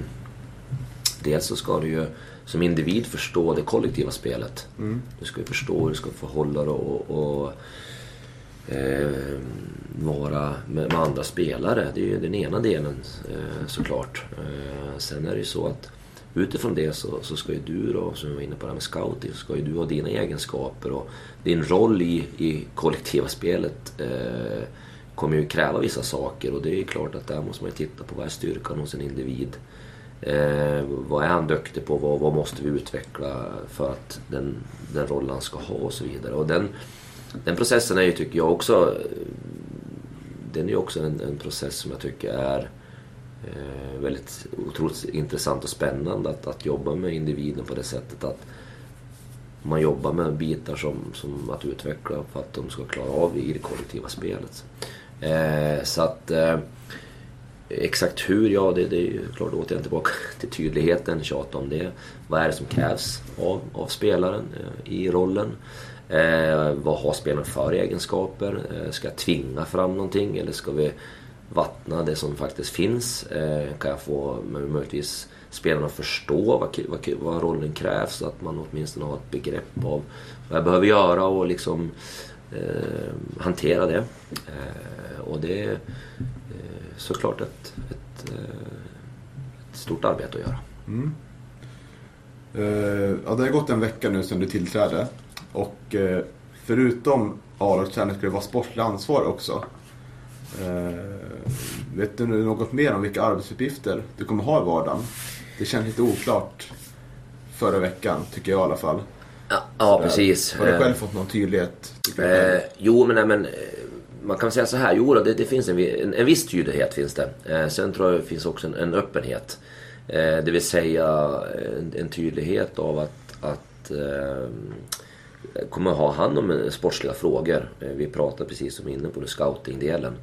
dels så ska du ju som individ förstå det kollektiva spelet. Du ska ju förstå hur du ska förhålla dig och, och eh, vara med, med andra spelare. Det är ju den ena delen eh, såklart. Eh, sen är det ju så att utifrån det så, så ska ju du då, som vi var inne på det här med scouting, så ska ju du ha dina egenskaper och din roll i, i kollektiva spelet eh, kommer ju kräva vissa saker och det är ju klart att där måste man ju titta på vad är styrkan hos en individ. Eh, vad är han duktig på? Vad, vad måste vi utveckla för att den, den rollen han ska ha och så vidare. Och den, den processen är ju, tycker jag också, eh, den är ju också en, en process som jag tycker är eh, väldigt otroligt intressant och spännande att, att jobba med individen på det sättet att man jobbar med bitar som, som att utveckla för att de ska klara av i det kollektiva spelet. Eh, så att eh, Exakt hur, ja det, det är ju klart återigen tillbaka *laughs* till tydligheten, tjata om det. Vad är det som krävs av, av spelaren eh, i rollen? Eh, vad har spelaren för egenskaper? Eh, ska jag tvinga fram någonting eller ska vi vattna det som faktiskt finns? Eh, kan jag få möjligtvis spelarna att förstå vad, vad, vad rollen krävs så att man åtminstone har ett begrepp av vad jag behöver göra och liksom eh, hantera det. Eh, och det är eh, såklart ett, ett, eh, ett, stort arbete att göra. Mm. Eh, ja, det har gått en vecka nu sedan du tillträdde. Och eh, förutom A-lagsträning ska det vara sportligt ansvar också. Eh, vet du något mer om vilka arbetsuppgifter du kommer ha i vardagen? Det känns lite oklart förra veckan, tycker jag i alla fall. Ja, ja precis. Har du själv fått någon tydlighet? Eh, jo, men, nej, men eh, man kan säga så här. Jo, det, det finns en, en, en viss tydlighet. finns det. Eh, sen tror jag det finns också en, en öppenhet. Eh, det vill säga en, tydlighet av att, att eh, kommer ha hand om sportsliga frågor. Eh, vi pratade precis som inne på scoutingdelen.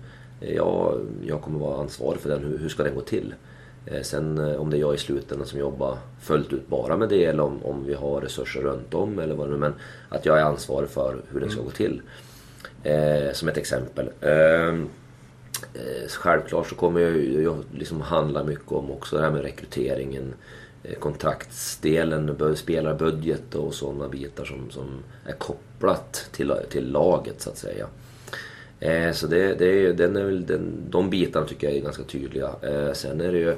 Eh, jag, jag kommer vara ansvarig för den. Hur, hur ska den gå till? Eh, sen om det är jag i slutändan som jobbar fullt ut bara med det eller om, om vi har resurser runt om eller vad det nu Men att jag är ansvarig för hur det ska gå till. Eh, som ett exempel. Eh, självklart så kommer jag, jag liksom handla mycket om också det här med rekryteringen. Eh, kontraktsdelen, spelarbudget och sådana bitar som, som är kopplat till, till laget så att säga. Eh, så det, det, den är väl, den, de bitarna tycker jag är ganska tydliga. Eh, sen är det ju,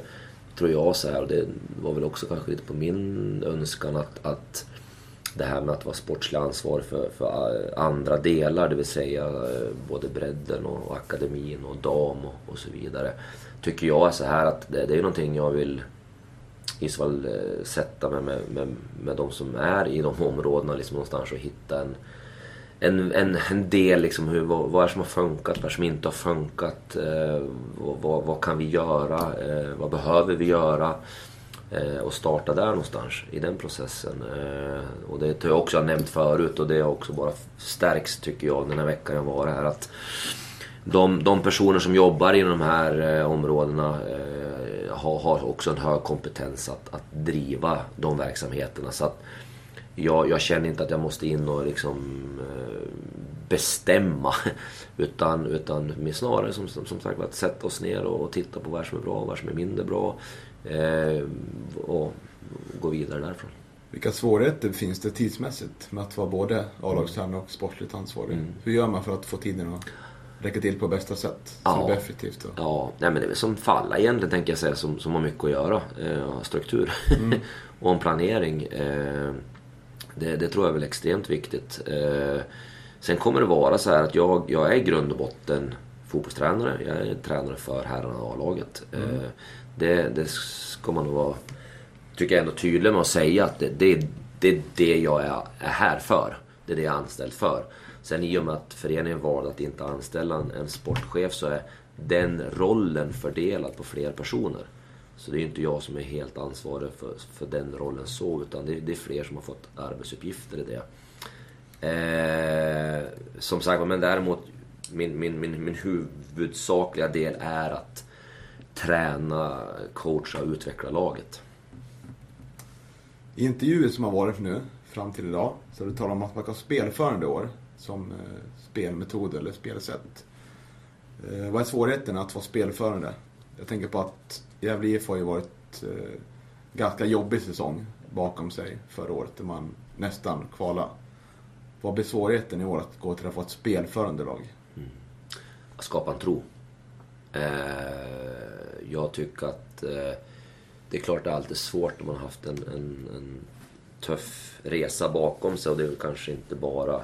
tror jag så här, och det var väl också kanske lite på min önskan att, att det här med att vara sportslig ansvarig för, för eh, andra delar, det vill säga eh, både bredden och akademin och dam och, och så vidare. Tycker jag är så här att det, det är någonting jag vill i så fall eh, sätta mig med, med, med de som är i de områdena liksom någonstans och hitta en, en, en, en del liksom hur, vad, vad är det som har funkat, vad som inte har funkat. Eh, vad, vad, vad, kan vi göra? Eh, vad behöver vi göra? Eh, och starta där någonstans i den processen. Eh, och det har jag också nämnt förut och det har också bara stärks tycker jag den här veckan jag var här. Att de, de personer som jobbar inom de här eh, områdena eh, har, har också en hög kompetens att, att driva de verksamheterna. Så att jag, jag känner inte att jag måste in och liksom eh, bestämma. *laughs* Utan, utan snarare som, som, sagt att sätta oss ner och, och titta på vad som är bra och vad som är mindre bra. Eh, och gå vidare därifrån. Vilka svårigheter finns det tidsmässigt med att vara både A-lagstränare och sportligt ansvarig? Mm. Hur gör man för att få tiden att räcka till på bästa sätt. Så ja. det blir effektivt. Då. Ja, nej, men det är väl som för alla egentligen tänker jag säga som, som har mycket att göra. Eh, struktur mm. *laughs* och en planering. Eh, det, det, tror jag är väl extremt viktigt. Eh, sen kommer det vara så här att jag, jag är i grund och botten fotbollstränare. Jag är tränare för herrarna A-laget. Mm. Eh, det, det ska man nog vara, tycker jag, ändå tydlig med att säga att det, det, det är det jag är, är här för. Det är det jag är anställd för. Sen i och med att föreningen valde att inte anställa en, en sportchef så är den rollen fördelad på fler personer. Så det är inte jag som är helt ansvarig för, för den rollen så, utan det, det är fler som har fått arbetsuppgifter i det. Eh, som sagt men däremot min, min, min, min huvudsakliga del är att träna, coacha och utveckla laget. I intervjuer som har varit nu, fram till idag, så har du talat om att man kan spelförande år som eh, spelmetod eller spelsätt. Eh, vad är svårigheten att vara spelförande? Jag tänker på att Gävle IF har ju varit eh, ganska jobbig säsong bakom sig förra året där man nästan kvala. Vad blir svårigheten i år att gå till att få ett spelförande lag? Mm. Att skapa en tro. Eh, jag tycker att eh, det är klart det är alltid svårt när man har haft en, en, en tuff resa bakom sig och det är kanske inte bara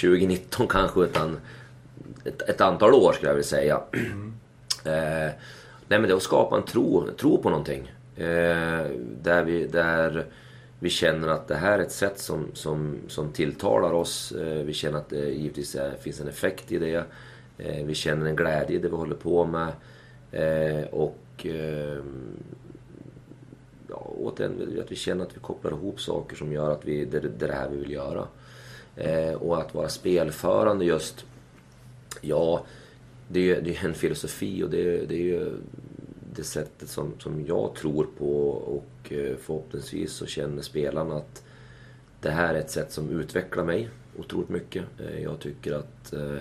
2019 kanske utan ett, ett, antal år skulle jag vilja säga. Mm. *clears throat* Eh, nej men det är att skapa en tro, tro på någonting. Eh, där, vi, där vi känner att det här är ett sätt som, som, som tilltalar oss. Eh, vi känner att det givetvis är, finns en effekt i det. Eh, vi känner en glädje i det vi håller på med. Eh, och eh, ja, återigen, att vi känner att vi kopplar ihop saker som gör att vi, det, det är det här vi vill göra. Eh, och att vara spelförande just, ja, det är, det är en filosofi och det, det är ju det sättet som, som jag tror på och eh, förhoppningsvis så känner spelarna att det här är ett sätt som utvecklar mig otroligt mycket. Eh, jag tycker att eh,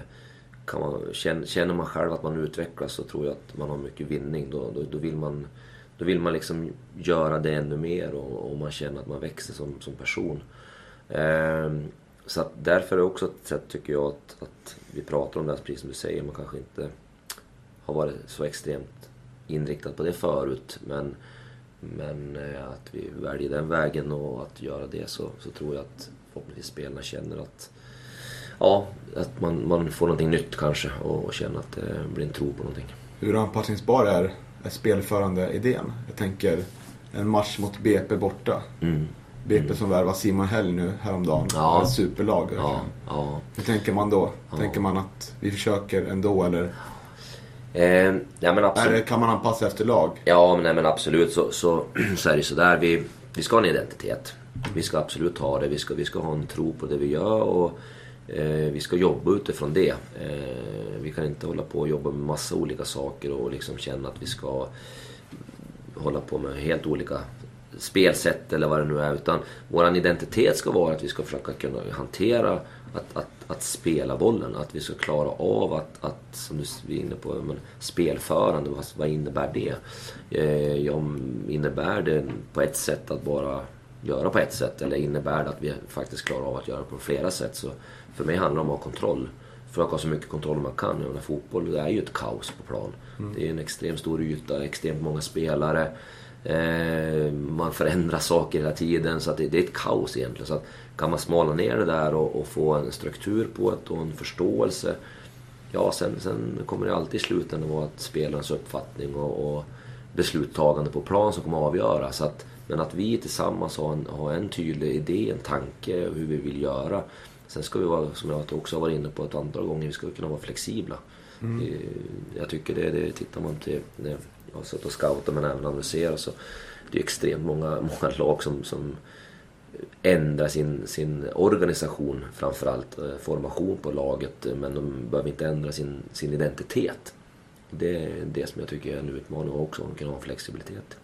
kan man, känner man själv att man utvecklas så tror jag att man har mycket vinning. Då, då, då vill man, då vill man liksom göra det ännu mer och, och man känner att man växer som, som person. Så att därför är det också ett sätt tycker jag att, att vi pratar om det här, precis som du säger, man kanske inte har varit så extremt inriktad på det förut. Men, men eh, att vi väljer den vägen och att göra det så, så tror jag att förhoppningsvis spelarna känner att ja, att man, man får någonting nytt kanske och, och känner att det blir en tro på någonting. Hur anpassningsbar är, är spelförande idén? Jag tänker en match mot BP borta. Mm. BP som värvar Simon Hell nu häromdagen. Ja. Ett superlag. Ja, ja. Hur tänker man då? Ja. Tänker man att vi försöker ändå eller Eh, ja, men absolut. är kan man anpassa efter lag? Ja, men, nej, men absolut så, så, *clears throat* så är det sådär. Vi, vi ska ha en identitet. Vi ska absolut ha det. Vi ska, vi ska ha en tro på det vi gör och eh, vi ska jobba utifrån det. Eh, vi kan inte hålla på och jobba med massa olika saker och liksom känna att vi ska hålla på med helt olika spelsätt eller vad det nu är. Utan vår identitet ska vara att vi ska försöka kunna hantera att, att, att spela bollen. Att vi ska klara av att, att som du var inne på, men, spelförande, vad, vad innebär det? Eh, ja, innebär det på ett sätt att bara göra på ett sätt eller innebär det att vi faktiskt klarar av att göra på flera sätt? Så för mig handlar det om att ha kontroll. Försöka ha så mycket kontroll man kan. Jag menar, fotboll det är ju ett kaos på plan. Det är en extremt stor yta, extremt många spelare. Eh, man förändrar saker hela tiden så det, är ett kaos egentligen. Så att kan man smala ner det där och, och få en struktur på det och en förståelse. Ja, sen, sen kommer det alltid i slutändan vara att spelarens uppfattning och, och beslutstagande på plan som kommer att avgöra. Så att, men att vi tillsammans har en, har en tydlig idé, en tanke hur vi vill göra. Sen ska vi vara, som jag också har varit inne på ett antal gånger, vi ska kunna vara flexibla. Eh, Jag tycker det, det tittar man till, suttit och scoutat men även analyserat så det är extremt många, *laughs* många lag som, som ändrar sin, sin organisation framförallt, eh, formation på laget eh, men de behöver inte ändra sin, sin identitet. Det är det som jag tycker är en utmaning också, att kunna ha flexibilitet.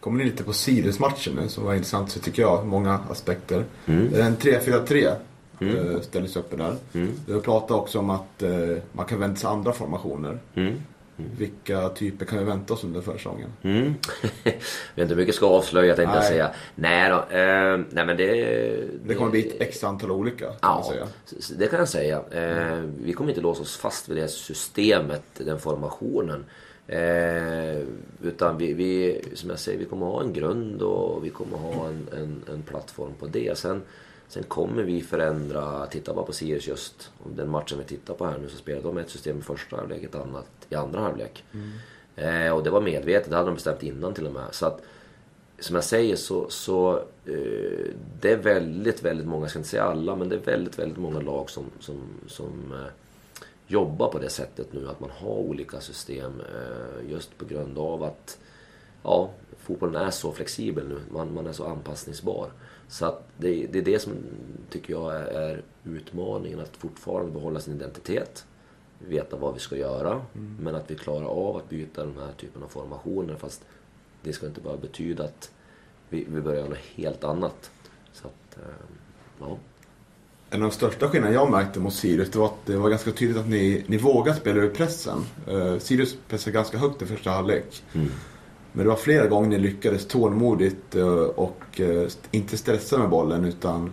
Kommer ni lite på Sirius-matchen nu som var intressant så tycker jag, många aspekter. Mm. En 3-4-3 mm. ställdes upp där. Mm. Du pratat också om att eh, man kan vänta sig andra formationer. Mm. Vilka typer kan vi vänta oss under försäsongen? Mm. *laughs* vet inte hur mycket ska avslöja tänkte jag säga. Nej då, eh, nej men det... Det kommer bli ett x antal olika kan Ja, säga. det kan jag säga. Eh, vi kommer inte låsa oss fast vid det systemet, den formationen. Eh, utan vi, vi, som jag säger, vi kommer ha en grund och vi kommer ha en, en, en plattform på det. Sen, sen kommer vi förändra, titta bara på Sirius just, om den matchen vi tittar på här nu så spelade de ett system i första halvlek, ett annat i andra halvlek. Eh, och det var medvetet, det hade de bestämt innan till och med. Så att, som jag säger så, så eh, det är väldigt, väldigt många, jag ska inte säga alla, men det är väldigt, väldigt många lag som, som, som eh, jobbar på det sättet nu. Att man har olika system eh, just på grund av att ja, fotbollen är så flexibel nu. Man, man är så anpassningsbar. Så att det, det är det som tycker jag är, är utmaningen. Att fortfarande behålla sin identitet. Veta vad vi ska göra. Men att vi klarar av att byta den här typen av formationer. Fast det ska inte bara betyda att vi, vi börjar göra något helt annat. Så att, eh, ja. En av de största skillnaderna jag märkte mot Sirius det var att det var ganska tydligt att ni, ni vågar spela ur pressen. Uh, Sirius pressade ganska högt i första halvlek. Mm. Men det var flera gånger ni lyckades tålmodigt eh, och eh, inte stressa med bollen utan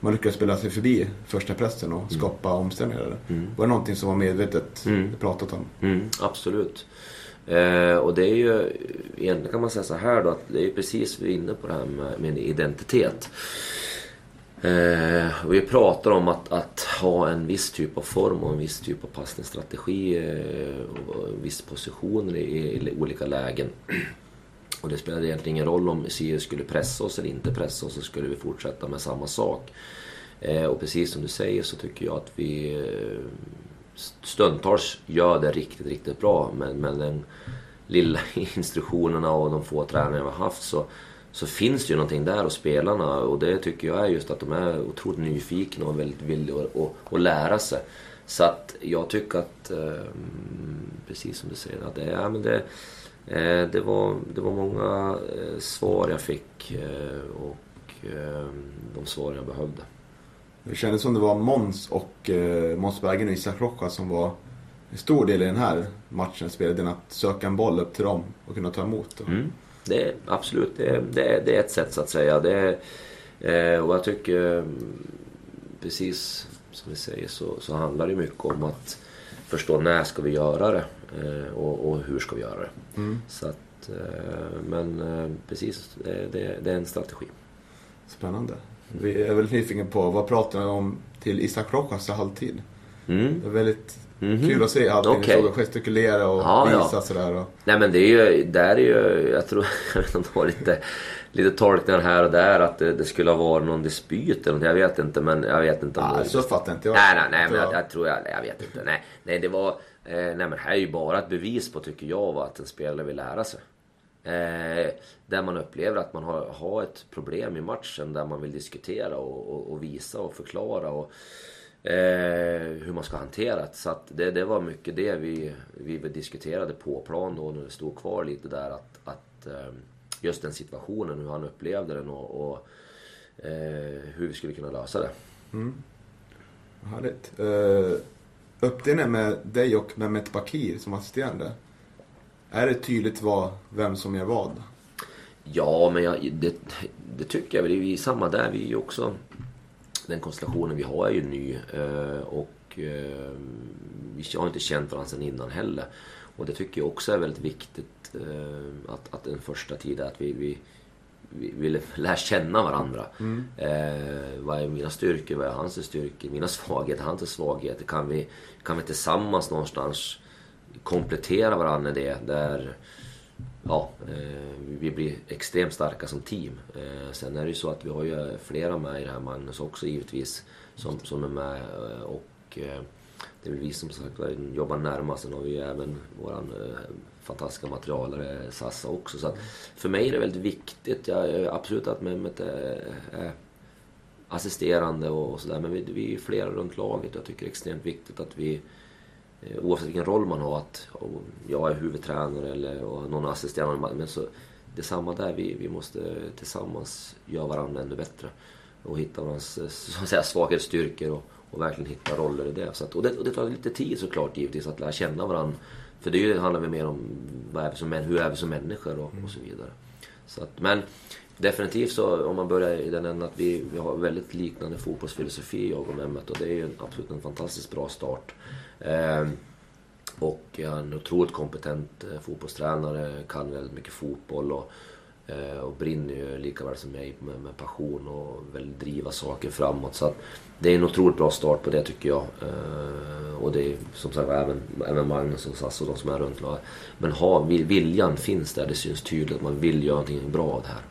man lyckades spela sig förbi första pressen och skapa omställningar. Var det någonting som var medvetet Mm. pratat om? Mm, absolut. Eh, och det är ju, egentligen kan man säga så här då att det är ju precis vi är inne på det här med, med identitet. Eh, och vi pratar om att, att ha en viss typ av form och en viss typ av passningsstrategi eh, och en viss position i, i olika lägen. Och det spelade egentligen ingen roll om Sirius skulle pressa oss eller inte pressa oss så skulle vi fortsätta med samma sak. Eh, och precis som du säger så tycker jag att vi eh, stundtals gör det riktigt, riktigt bra. Men med den lilla *laughs* instruktionerna och de få tränare vi har haft så, så finns det ju någonting där hos spelarna. Och det tycker jag är just att de är otroligt nyfikna och väldigt villiga att, lära sig. Så att jag tycker att, eh, precis som du säger, att det, ja, men det, eh, det, var, det var många eh, svar jag fick. Eh, och eh, de svar jag behövde. Det kändes som det var Måns och eh, Måns Bergen och Isak Rocha som var en stor del i den här matchen. Spelade att söka en boll upp till dem och kunna ta emot. Mm. Det är absolut, det är, det, är, det är ett sätt så att säga. Det är, eh, och jag tycker mm, precis som vi säger så, så handlar det mycket om att förstå när ska vi göra det eh, och, och, hur ska vi göra det. Mm. Så att, eh, men precis, det, det, är en strategi. Spännande. Vi är väldigt nyfikna på vad pratar ni om till Isak Rojas halvtid? Mm. Det är väldigt Mm -hmm. kul att se allting. Okay. Okay. gestikulera och ja, visa ja. sådär. Och... Nej men det är ju, där är ju, jag tror, *laughs* jag vet inte om det var lite, lite tolkningar här och där att det, det, skulle ha varit någon dispyt eller något. Jag vet inte men jag vet inte om ah, det... Så fattar inte jag. Nej nej nej men jag, jag tror jag, jag vet inte. Nej, nej det var, eh, nej men här är ju bara ett bevis på tycker jag att en spelare vill lära sig. Eh, där man upplever att man har, har ett problem i matchen där man vill diskutera och, och, och visa och förklara. Och, hur man ska hantera det. Så det, det, var mycket det vi, vi diskuterade på plan då när det stod kvar lite där. Att, att eh, just den situationen, hur han upplevde den och, och eh, hur vi skulle kunna lösa det. Mm. Härligt. Uh, uppdelningen med dig och Mehmet Bakir som assisterande. Är det tydligt vad, vem som gör vad? Ja, men jag, det, det tycker jag. Det är samma där. Vi är ju också den konstellationen vi har är ju ny eh, och eh, vi har inte känt varandra sedan innan heller. Och det tycker jag också är väldigt viktigt eh, att, att den första tiden att vi, vi, vi, vi lär känna varandra. Mm. Eh, vad är mina styrkor? Vad är hans styrkor? Mina svagheter? Hans svagheter? Kan vi, kan vi tillsammans någonstans komplettera varandra i det? Där, ja, eh, vi blir extremt starka som team. Eh, sen är det ju så att vi har ju flera med i det här, Magnus också givetvis, som, som är med. Eh, och det är väl vi som sagt jobbar närmast. Sen har vi ju även vår fantastiska materialare Sassa också. Så för mig är det väldigt viktigt. Jag, absolut att Mehmet är, är assisterande och sådär. Men vi, vi är flera runt laget. Jag tycker det är extremt viktigt att vi Eh, oavsett vilken roll man har, att jag är huvudtränare eller och någon assisterande. Men så, det är samma där, vi, vi måste tillsammans göra varandra ännu bättre. Och hitta varandras eh, så att säga, svagheter, styrkor och, och verkligen hitta roller i det. Så att, och, det och det tar lite tid såklart givetvis att lära känna varandra. För det handlar väl mer om vad är vi som, hur är vi som människor och, och så vidare. Så att, men definitivt så om man börjar i den änden att vi, vi har väldigt liknande fotbollsfilosofi jag och Mehmet och det är ju en, absolut en fantastiskt bra start. Eh, och han är en otroligt kompetent eh, fotbollstränare, kan väldigt mycket fotboll och, eh, och brinner ju lika väl som mig med, med passion och vill driva saker framåt. Så det är en otroligt bra start på det tycker jag. Eh, och det är som sagt även, även Magnus och Sass och de som är runt laget. Men ha, viljan finns där, det syns tydligt att man vill göra någonting bra av det här.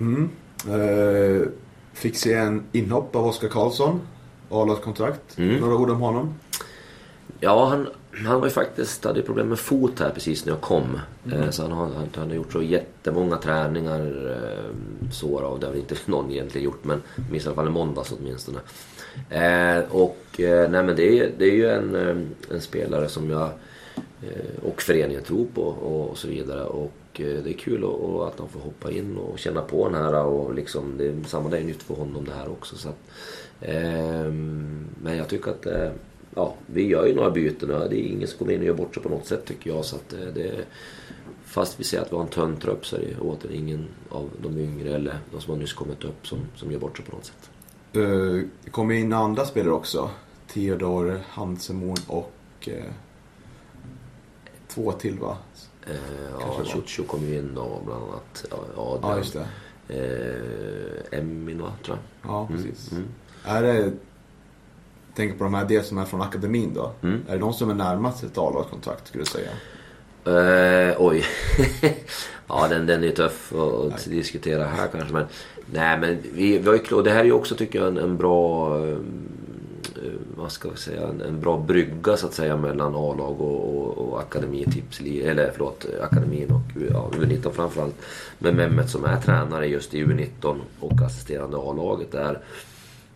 Mm. Eh, fick se en inhopp av Oskar Karlsson. A-lagskontrakt. Mm. Några ord om honom? Ja, han, han var ju faktiskt, hade problem med fot här precis när jag kom. Mm. Eh, så han har, han har gjort så jättemånga träningar eh, så då, det har väl inte *laughs* någon egentligen gjort men minst i alla fall i måndags åtminstone. Eh, och eh, nej men det är, det är ju en, eh, en spelare som jag eh, och föreningen tror på och, och så vidare. Och Eh, det är kul och, att han får hoppa in och känna på den här och liksom, det är, samma det är nytt för honom det här också. Så att, ehm, men jag tycker att eh, ja, vi gör ju några byten och det är ingen som kommer in och gör bort sig på något sätt tycker jag. Så att eh, det, fast vi säger att vi har en tunn trupp så är det åter ingen av de yngre eller de som har nyss kommit upp som, som gör bort sig på något sätt. Uh, det kommer in andra spelare också. Theodor Hansemon och uh, två till va? Uh, ja, Ciuciu kom ju in då bland annat. Ja, ja, just det. Uh, Emin va, tror jag. Ja, precis. Mm. Mm. Är det tänker på de här dels som är från akademin då. Mm. Är det de som är närmast ett A-lagskontrakt skulle du säga? Uh, oj. *laughs* ja den, den är tuff att nej. diskutera här kanske. Men, nej men vi, vi har ju, det här är ju också tycker jag en, en bra uh, vad ska vi säga, en, en, bra brygga så att säga mellan A-lag och, och, och akademi, tips, eller förlåt, akademin och ja, U19 framförallt. Med Mehmet som är tränare just i U19 och assisterande A-laget där.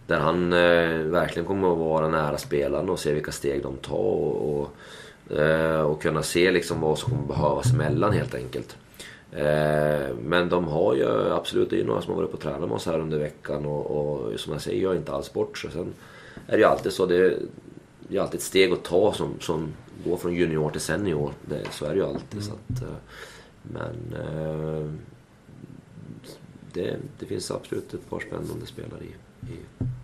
Där han eh, verkligen kommer att vara nära spelarna och se vilka steg de tar och, och, eh, och kunna se liksom vad som kommer behövas emellan helt enkelt. Eh, men de har ju absolut, det är ju några som har varit på och tränat med oss här under veckan och, och som jag säger, jag är inte alls bort sig. Sen är det ju alltid så, det är, det är alltid ett steg att ta som, som går från junior till senior. Det, så är det ju alltid. Mm. Så att, eh, men eh, det, det finns absolut ett par spännande spelare i, i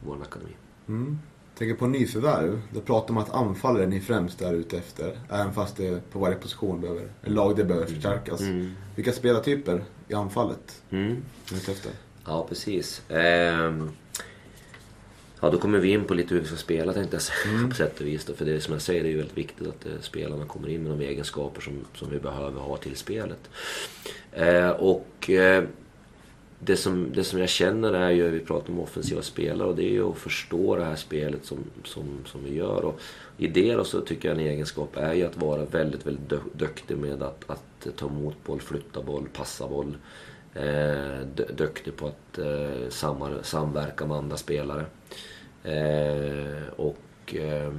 vår akademi. Mm. Tänker på nyförvärv. Då pratar man att anfallare ni främst är ute efter. Även fast det på varje position behöver, eller lag det behöver förstärkas. Mm. Vilka spelartyper i anfallet Mm. är ute efter? Ja, precis. Ehm, ja, då kommer vi in på lite hur vi ska spela tänkte jag säga *laughs* på sätt och vis. Då. För det som jag säger, det är ju väldigt viktigt att eh, spelarna kommer in med de egenskaper som, som vi behöver ha till spelet. Eh, och eh, det, som, det som jag känner är ju, vi pratar om offensiva spelare och det är ju att förstå det här spelet som, som, som vi gör. Och I det då så tycker jag en egenskap är ju att vara väldigt, väldigt duktig med att, att ta emot boll, flytta boll, passa boll. Eh, duktig på att eh, samverka med andra spelare. Eh, och eh,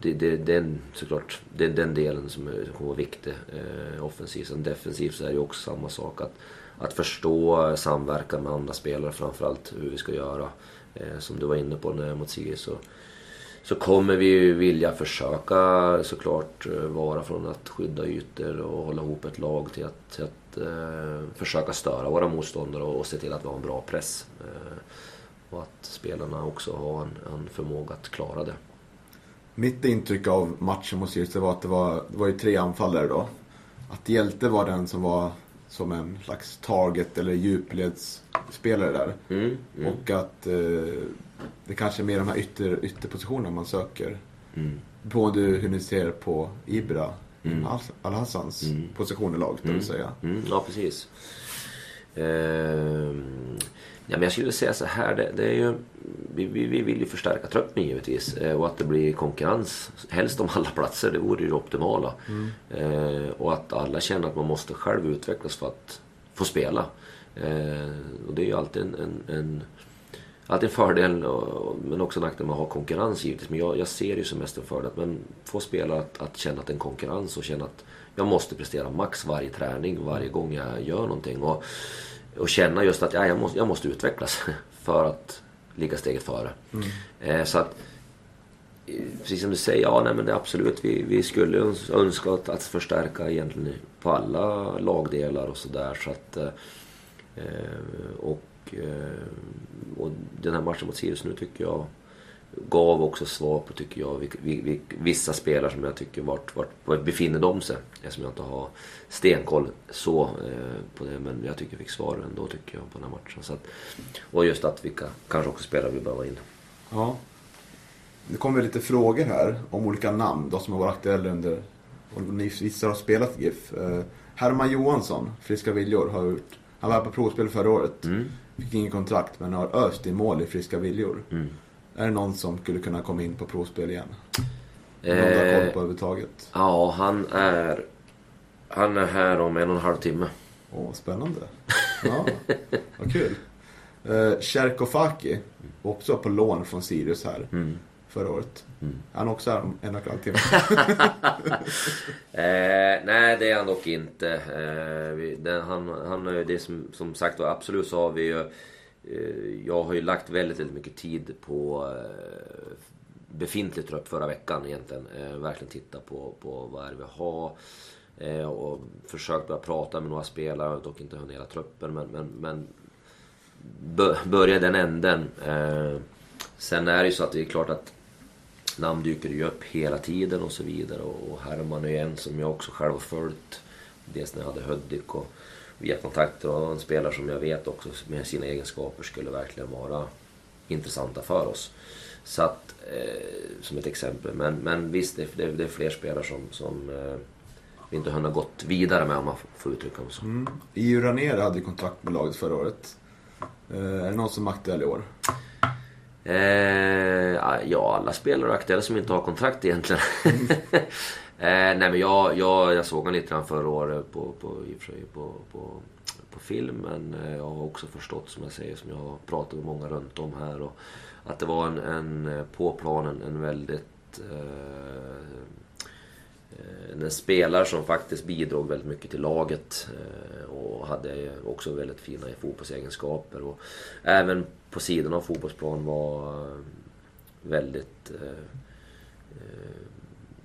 det, det, den, såklart, det är den delen som, kommer vara viktig eh, offensivt. Sen defensivt så är det ju också samma sak. Att, att förstå eh, samverkan med andra spelare framförallt hur vi ska göra. Eh, som du var inne på när mot Sirius så, så kommer vi ju vilja försöka såklart eh, vara från att skydda ytor och hålla ihop ett lag till att, till att eh, försöka störa våra motståndare och, och se till att vi har en bra press. Eh, och att spelarna också har en, en förmåga att klara det. Mitt intryck av matchen mot Sirius var att det var, det var ju tre anfallare då. Att Hjälte var den som var som en slags target eller djupledsspelare där. Mm, mm, Och att eh, det kanske är mer de här ytter, ytterpositionerna man söker. mm, Beroende hur ni ser på Ibra, Mm. Al- Al-Hassans Mm. position i laget, det vill säga. mm, ja, precis. Ehm, ja, men jag skulle säga så här. Det, det är ju, vi, vi, vi vill ju förstärka truppen givetvis. eh, Och att det blir konkurrens. Helst om alla platser. Det vore ju det optimala. Eh, och att alla känner att man måste själv utvecklas för att få spela. Eh, och det är ju alltid en, en, en Alltid en fördel och, men också en nackdel med att ha konkurrens givetvis. Men jag, jag ser det ju som mest en fördel. Men få spelare att, att känna att det är en konkurrens och känna att jag måste prestera max varje träning, varje gång jag gör någonting. Och, och känna just att ja, jag, måste, jag måste utvecklas *laughs* för att ligga steget före. Eh, så att Precis som du säger, ja nej, men det är absolut. Vi, vi skulle öns- önska att, att förstärka egentligen på alla lagdelar och sådär. Så att, eh, eh, och, och den här matchen mot Sirius nu tycker jag gav också svar på, tycker jag, vi, vi, vi, vissa spelare som jag tycker vart, vart, vart befinner de sig. Eftersom jag inte har stenkoll så eh, på det. Men jag tycker jag fick svar ändå tycker jag på den här matchen. Så att, och just att vilka kanske också spelare vi behöver in. Ja. Det kommer lite frågor här om olika namn då, som har varit aktuella under... Och ni vissa har spelat GIF. Eh, Herman Johansson, Friska Viljor, har gjort... Han var här på provspel förra året. Mm. Fick ingen kontrakt men har öst in mål i Friska Viljor. Mm. Är det någon som skulle kunna komma in på provspel igen? Någon du har koll Eh, på överhuvudtaget? ja, han är... Han är här om en och en halv timme. Åh, spännande. Ja, vad kul. Uh, Cherkofaki, också på lån från Sirius här Mm. Förra året. Han är också här om en och en halv timme. *laughs* Eh, nej, det är han dock inte. Eh, vi, den, han, han det som, som sagt var, absolut så har vi ju... Eh, jag har ju lagt väldigt, väldigt mycket tid på eh, befintlig trupp förra veckan egentligen. Eh, verkligen titta på, på vad är det vi har. Eh, och försökt börja prata med några spelare, dock inte hunnit hela truppen men, men, men bö- börja den änden. Eh, sen är det ju så att det är klart att namn dyker ju upp hela tiden och så vidare. Och Herman är ju en som jag också själv har följt. Dels när jag hade Hudik och via kontakter och en spelare som jag vet också med sina egenskaper skulle verkligen vara intressanta för oss. Så att, eh, som ett exempel. Men, men visst, det, det, det är fler spelare som, som eh, vi inte har gått vidare med om man får uttrycka mig så. Mm. Iu Ranér hade kontakt med laget förra året. Eh, är det någon som är aktuell i år? Eh, ja, alla spelare är aktuella som inte har kontrakt egentligen. *laughs* eh, nej men jag, jag, jag såg honom lite grann förra året på, på, och på, på, på film. Men eh, jag har också förstått som jag säger, som jag har pratat med många runt om här. Och att det var en, en på planen en väldigt eh, eh, en spelare som faktiskt bidrog väldigt mycket till laget eh, och hade också väldigt fina fotbollsegenskaper. Och även på sidan av fotbollsplan var väldigt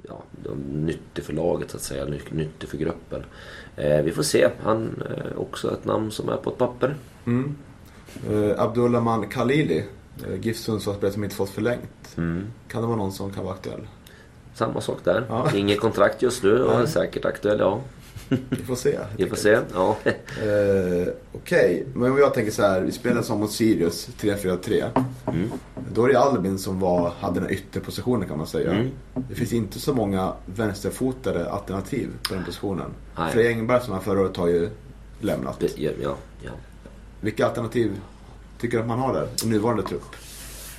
ja, nyttig för laget så att säga, nyttig för gruppen. vi får se. Han är också ett namn som är på ett papper. Mm. Uh, Abdullahman Khalili, uh, GIF Sundsvallsspelare som inte fått förlängt. Mm. Kan det vara någon som kan vara aktuell? Samma sak där. Ja. Inget kontrakt just nu och är säkert aktuell, ja. Vi får se. *laughs* Vi får se, ja. uh, Okej, okay. men om jag tänker så här. Vi spelade som mot Sirius 3-4-3. Mm. Då är det Albin som var, hade den ytterpositionen kan man säga. Mm. Det finns inte så många vänsterfotade alternativ på den positionen. Frej Engberg som var förra året har ju lämnat. Det, ja, ja. Vilka alternativ tycker du att man har där i nuvarande trupp?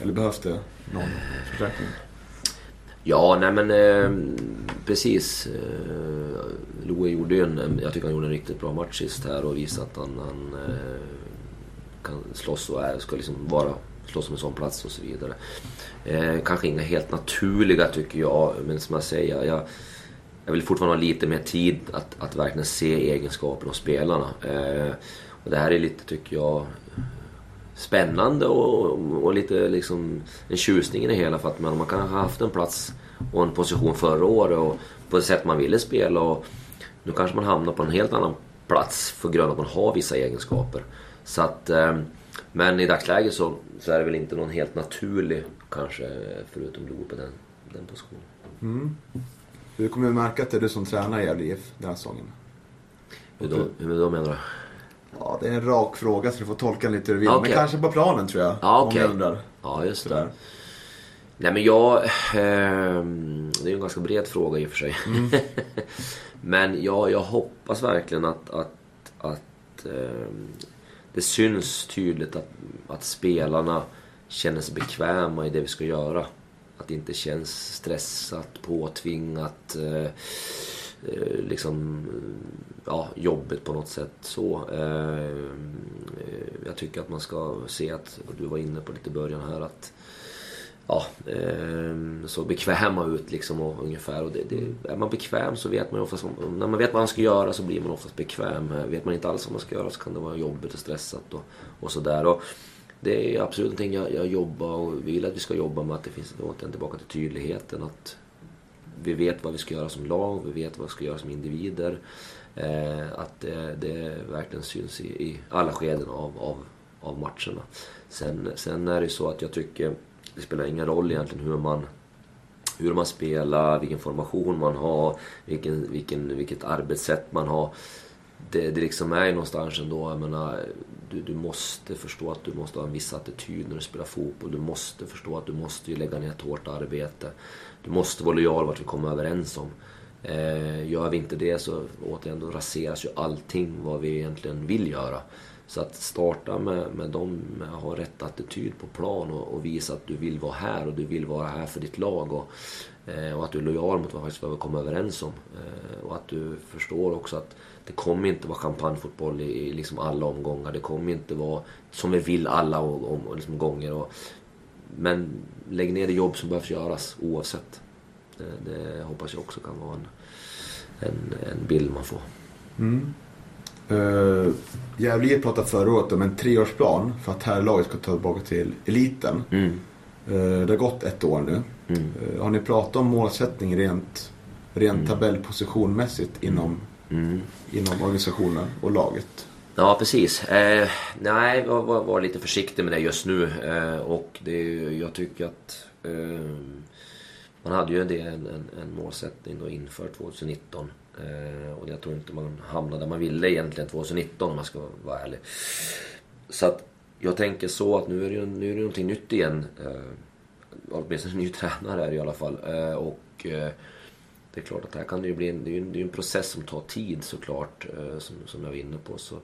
Eller behövs det någon förstärkning? Ja, nej men eh, precis. Eh, Loe gjorde ju en, jag tycker han gjorde en riktigt bra match sist här och visade att han, han eh, kan slåss och är, ska liksom vara, slåss om en sån plats och så vidare. Eh, kanske inga helt naturliga tycker jag, men som jag säger, jag, jag vill fortfarande ha lite mer tid att, att verkligen se egenskaperna hos spelarna. Eh, och det här är lite, tycker jag, spännande och, och lite liksom en tjusning i det hela. För att man, man kan ha haft en plats och en position förra året och på det sätt man ville spela. Och nu kanske man hamnar på en helt annan plats på grund att man har vissa egenskaper. Så att, eh, men i dagsläget så, så är det väl inte någon helt naturlig kanske förutom Lo på den, den positionen. Mm. Du kommer att märka att det är du som tränar i Gävle IF den här säsongen. Hur då, hur då menar du? Ja, det är en rak fråga så du får tolka lite hur du vill. Okay. Men kanske på planen tror jag. Ja. Okay. Ja, just det. Nej men jag... Eh, det är ju en ganska bred fråga i och för sig. Mm. *laughs* men ja, jag hoppas verkligen att, att, att eh, det syns tydligt att, att spelarna känner sig bekväma i det vi ska göra. Att det inte känns stressat, påtvingat. Eh, Eh, liksom, ja, jobbigt på något sätt så. Eh, eh, jag tycker att man ska se att, du var inne på lite i början här, att ja, eh, så bekväma ut liksom och ungefär. Och det, det, är man bekväm så vet man ju oftast, när man vet vad man ska göra så blir man oftast bekväm. Eh, vet man inte alls vad man ska göra så kan det vara jobbigt och stressat och, och sådär. Det är absolut någonting jag, jag jobbar och vill att vi ska jobba med. Att det finns återigen tillbaka till tydligheten. Att vi vet vad vi ska göra som lag, vi vet vad vi ska göra som individer. Eh, att det, det, verkligen syns i, i alla skeden av, av, av matcherna. Sen, sen är det så att jag tycker det spelar ingen roll egentligen hur man hur man spelar, vilken formation man har, vilken, vilken, vilket arbetssätt man har. Det, det liksom är ju någonstans ändå, jag menar, du, du måste förstå att du måste ha en viss attityd när du spelar fotboll. Du måste förstå att du måste lägga ner ett hårt arbete. Du måste vara lojal vart vi kommer överens om. Eh, gör vi inte det så återigen då raseras ju allting vad vi egentligen vill göra. Så att starta med, med dem, med att ha rätt attityd på plan och, och, visa att du vill vara här och du vill vara här för ditt lag. Och, eh, och att du är lojal mot vad, faktiskt, behöver komma kommer överens om. Eh, och att du förstår också att det kommer inte vara champagnefotboll i, i liksom alla omgångar. Det kommer inte vara som vi vill alla om, om, liksom gånger. Och, men lägg ner det jobb som behövs göras oavsett. Det, det hoppas jag också kan vara en, en, en bild man får. Mm. Uh, Gävle pratade förra året om en treårsplan för att här laget ska ta tillbaka till eliten. Mm. Uh, det har gått ett år nu. Mm. Uh, har ni pratat om målsättning rent, rent mm. tabellpositionmässigt inom, mm. inom organisationen och laget? Ja precis. Eh, nej, jag var, var, lite försiktig med det just nu. Eh, och det, jag tycker att eh, man hade ju det, en, en, en målsättning då inför 2019. Eh, och jag tror inte man hamnade där man ville egentligen 2019 om man ska vara ärlig. Så att jag tänker så att nu är det, nu är det någonting nytt igen. Eh, åtminstone en ny tränare är det i alla fall. Eh, och eh, det är klart att här kan det ju bli en, det är en, det är en process som tar tid såklart. Eh, som, som jag var inne på. Så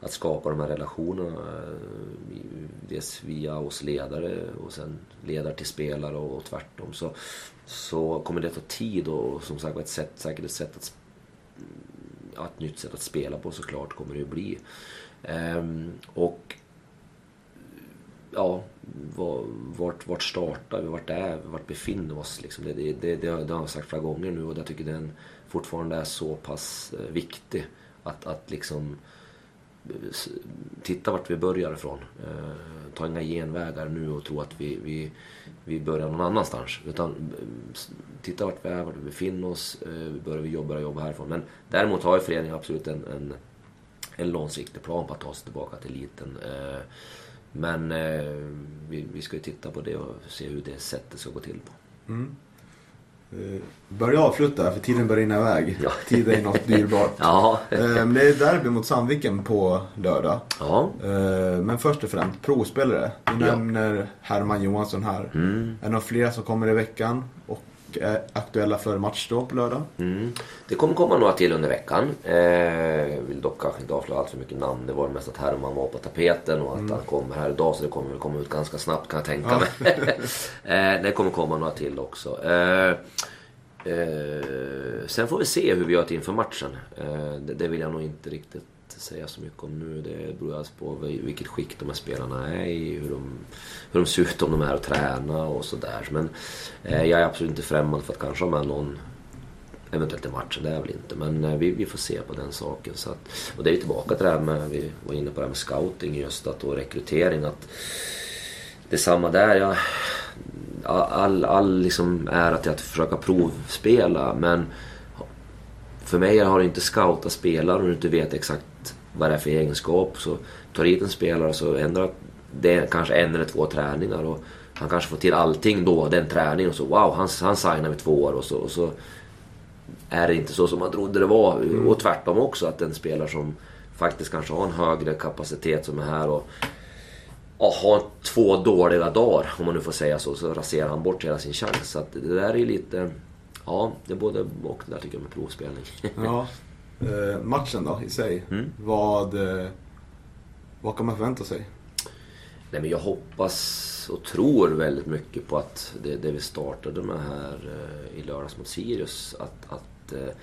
att skapa de här relationerna. Eh, dels via oss ledare och sen ledare till spelare och, tvärtom. Så, så kommer det ta tid och som sagt ett sätt, säkert ett sätt att ett nytt sätt att spela på såklart kommer det ju bli. Ehm, och ja, vart, vart startar vi, vart är vi, vart befinner vi oss? Liksom. Det, det, det, det, har- det har jag sagt flera gånger nu och jag tycker den fortfarande är så pass eh, viktig. Att, att liksom eh, titta vart vi börjar ifrån. Eh, ta inga genvägar nu och tro att vi, vi, vi börjar någon annanstans. Utan titta vart vi är, vart vi befinner oss. Börjar vi jobba, jobba härifrån. Men däremot har ju föreningen absolut en, en, en långsiktig plan på att ta sig tillbaka till eliten. Eh, men eh, vi, vi ska ju titta på det och se hur det sättet ska gå till på. Eh, Börja avsluta för tiden börjar rinna iväg. Ja. Tiden är något dyrbart. *laughs* Ja, Eh, Men det är derby mot Sandviken på lördag. ja. Eh, Men först och främst, provspelare. Du Ja. nämner Herman Johansson här. Mm. Är det några fler som kommer i veckan och är aktuella för match då på lördag? Mm. Det kommer komma några till under veckan. Eh, vill dock kanske inte avslöja allt för mycket namn. Det var mest att Herman var på tapeten och att han kommer här idag så det kommer väl komma ut ganska snabbt kan jag tänka mig. *laughs* eh, det kommer komma några till också. Eh, eh, sen får vi se hur vi gör till inför matchen. Eh, det, det vill jag nog inte riktigt säga så mycket om nu. Det beror alltså på vilket skick de här spelarna är i, hur de, hur de ser ut, om de är och träna och sådär. Men eh, jag är absolut inte främmande för att kanske ha med någon Eventuellt i matchen, det är jag väl inte. Men eh, vi, vi får se på den saken. Så att, och det är ju tillbaka till det här med, vi var inne på det här med scouting just att, och rekrytering. Att det är samma där. Jag, all all liksom är att att försöka provspela men för mig har det inte scoutat spelare och du inte vet exakt vad det är för egenskap. Så tar hit en spelare så ändrar det kanske en eller två träningar och han kanske får till allting då, den träningen och så wow, han, han signar med två år och så, och så är det inte så som man trodde det var. Och tvärtom också att en spelare som faktiskt kanske har en högre kapacitet som är här och ja, har två dåliga dagar, om man nu får säga så, så raserar han bort hela sin chans. Så det där är lite... Ja, det är både och det där tycker jag med provspelning. Ja. *laughs* Eh, matchen då i sig. Mm. Vad, eh, vad kan man förvänta sig? Nej men jag hoppas och tror väldigt mycket på att det, det vi startade med här eh, i lördags mot Sirius, att, att eh,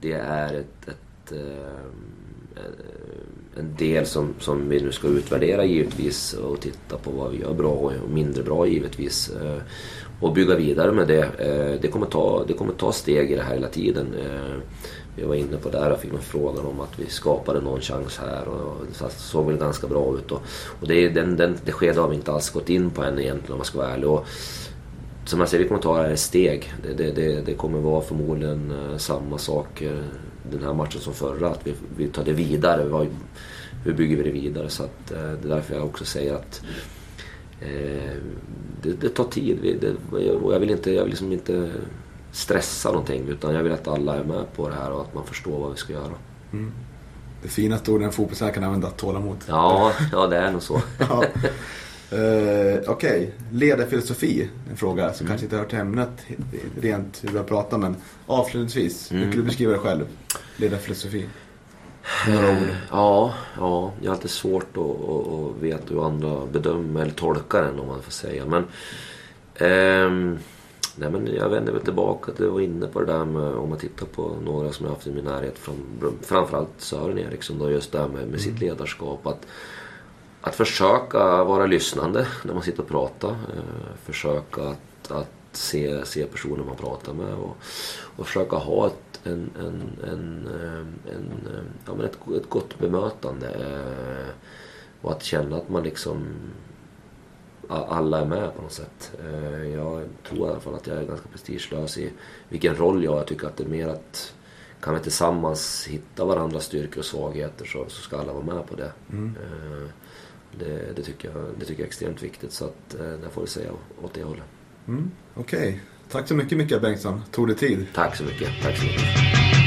det är ett, ett, eh, en del som, som vi nu ska utvärdera givetvis och titta på vad vi gör bra och mindre bra givetvis. eh, Och bygga vidare med det. Det kommer ta, det kommer ta steg i det här hela tiden. Vi var inne på det och fick en fråga om att vi skapade någon chans här och det såg väl ganska bra ut. Och, och det, den, den, det skedet har vi inte alls gått in på än egentligen om man ska vara ärlig. Och, som jag säger, vi kommer ta det här i steg. Det, det, det, det kommer vara förmodligen eh, samma sak eh, den här matchen som förra. Att vi, vi tar det vidare. Vad, hur bygger vi det vidare? Så att, eh, det är därför jag också säger att eh, det, det tar tid. Vi, det, och jag vill inte, jag vill liksom inte stressa någonting. Utan jag vill att alla är med på det här och att man förstår vad vi ska göra. Det finaste ordet en fotbollsspelare kan använda, tålamod. Ja, ja det är nog så. *laughs* Ja. Eh, Okej, ledarfilosofi. En fråga som kanske inte hör till ämnet rent hur vi har pratat men avslutningsvis. Hur skulle du beskriva dig själv? Ledarfilosofi. Några ord. Ja, ja, jag har alltid svårt att, att, att veta hur andra bedömer eller tolkar den om man får säga. Men, ehm, nej, men jag vänder väl tillbaka till att jag var inne på det där med om man tittar på några som jag haft i min närhet. Fram, framförallt Sören Eriksson då just det här med, med sitt ledarskap. Att, att försöka vara lyssnande när man sitter och pratar. Eh, försöka att, att se, se personen man pratar med och, och försöka ha ett, en, en, en, eh, en, eh, ja, men ett, ett gott bemötande. Eh, och att känna att man liksom alla är med på något sätt. Eh, Jag tror i alla fall att jag är ganska prestigelös i vilken roll jag har. Jag tycker att det är mer att kan vi tillsammans hitta varandras styrkor och svagheter så, så ska alla vara med på det. Eh, Det, det, tycker jag, det tycker jag är extremt viktigt så att eh, det får vi säga åt det hållet. Mm, Okej, tack så mycket Mikael Bengtsson. Tog det tid? Tack så mycket. Tack så mycket.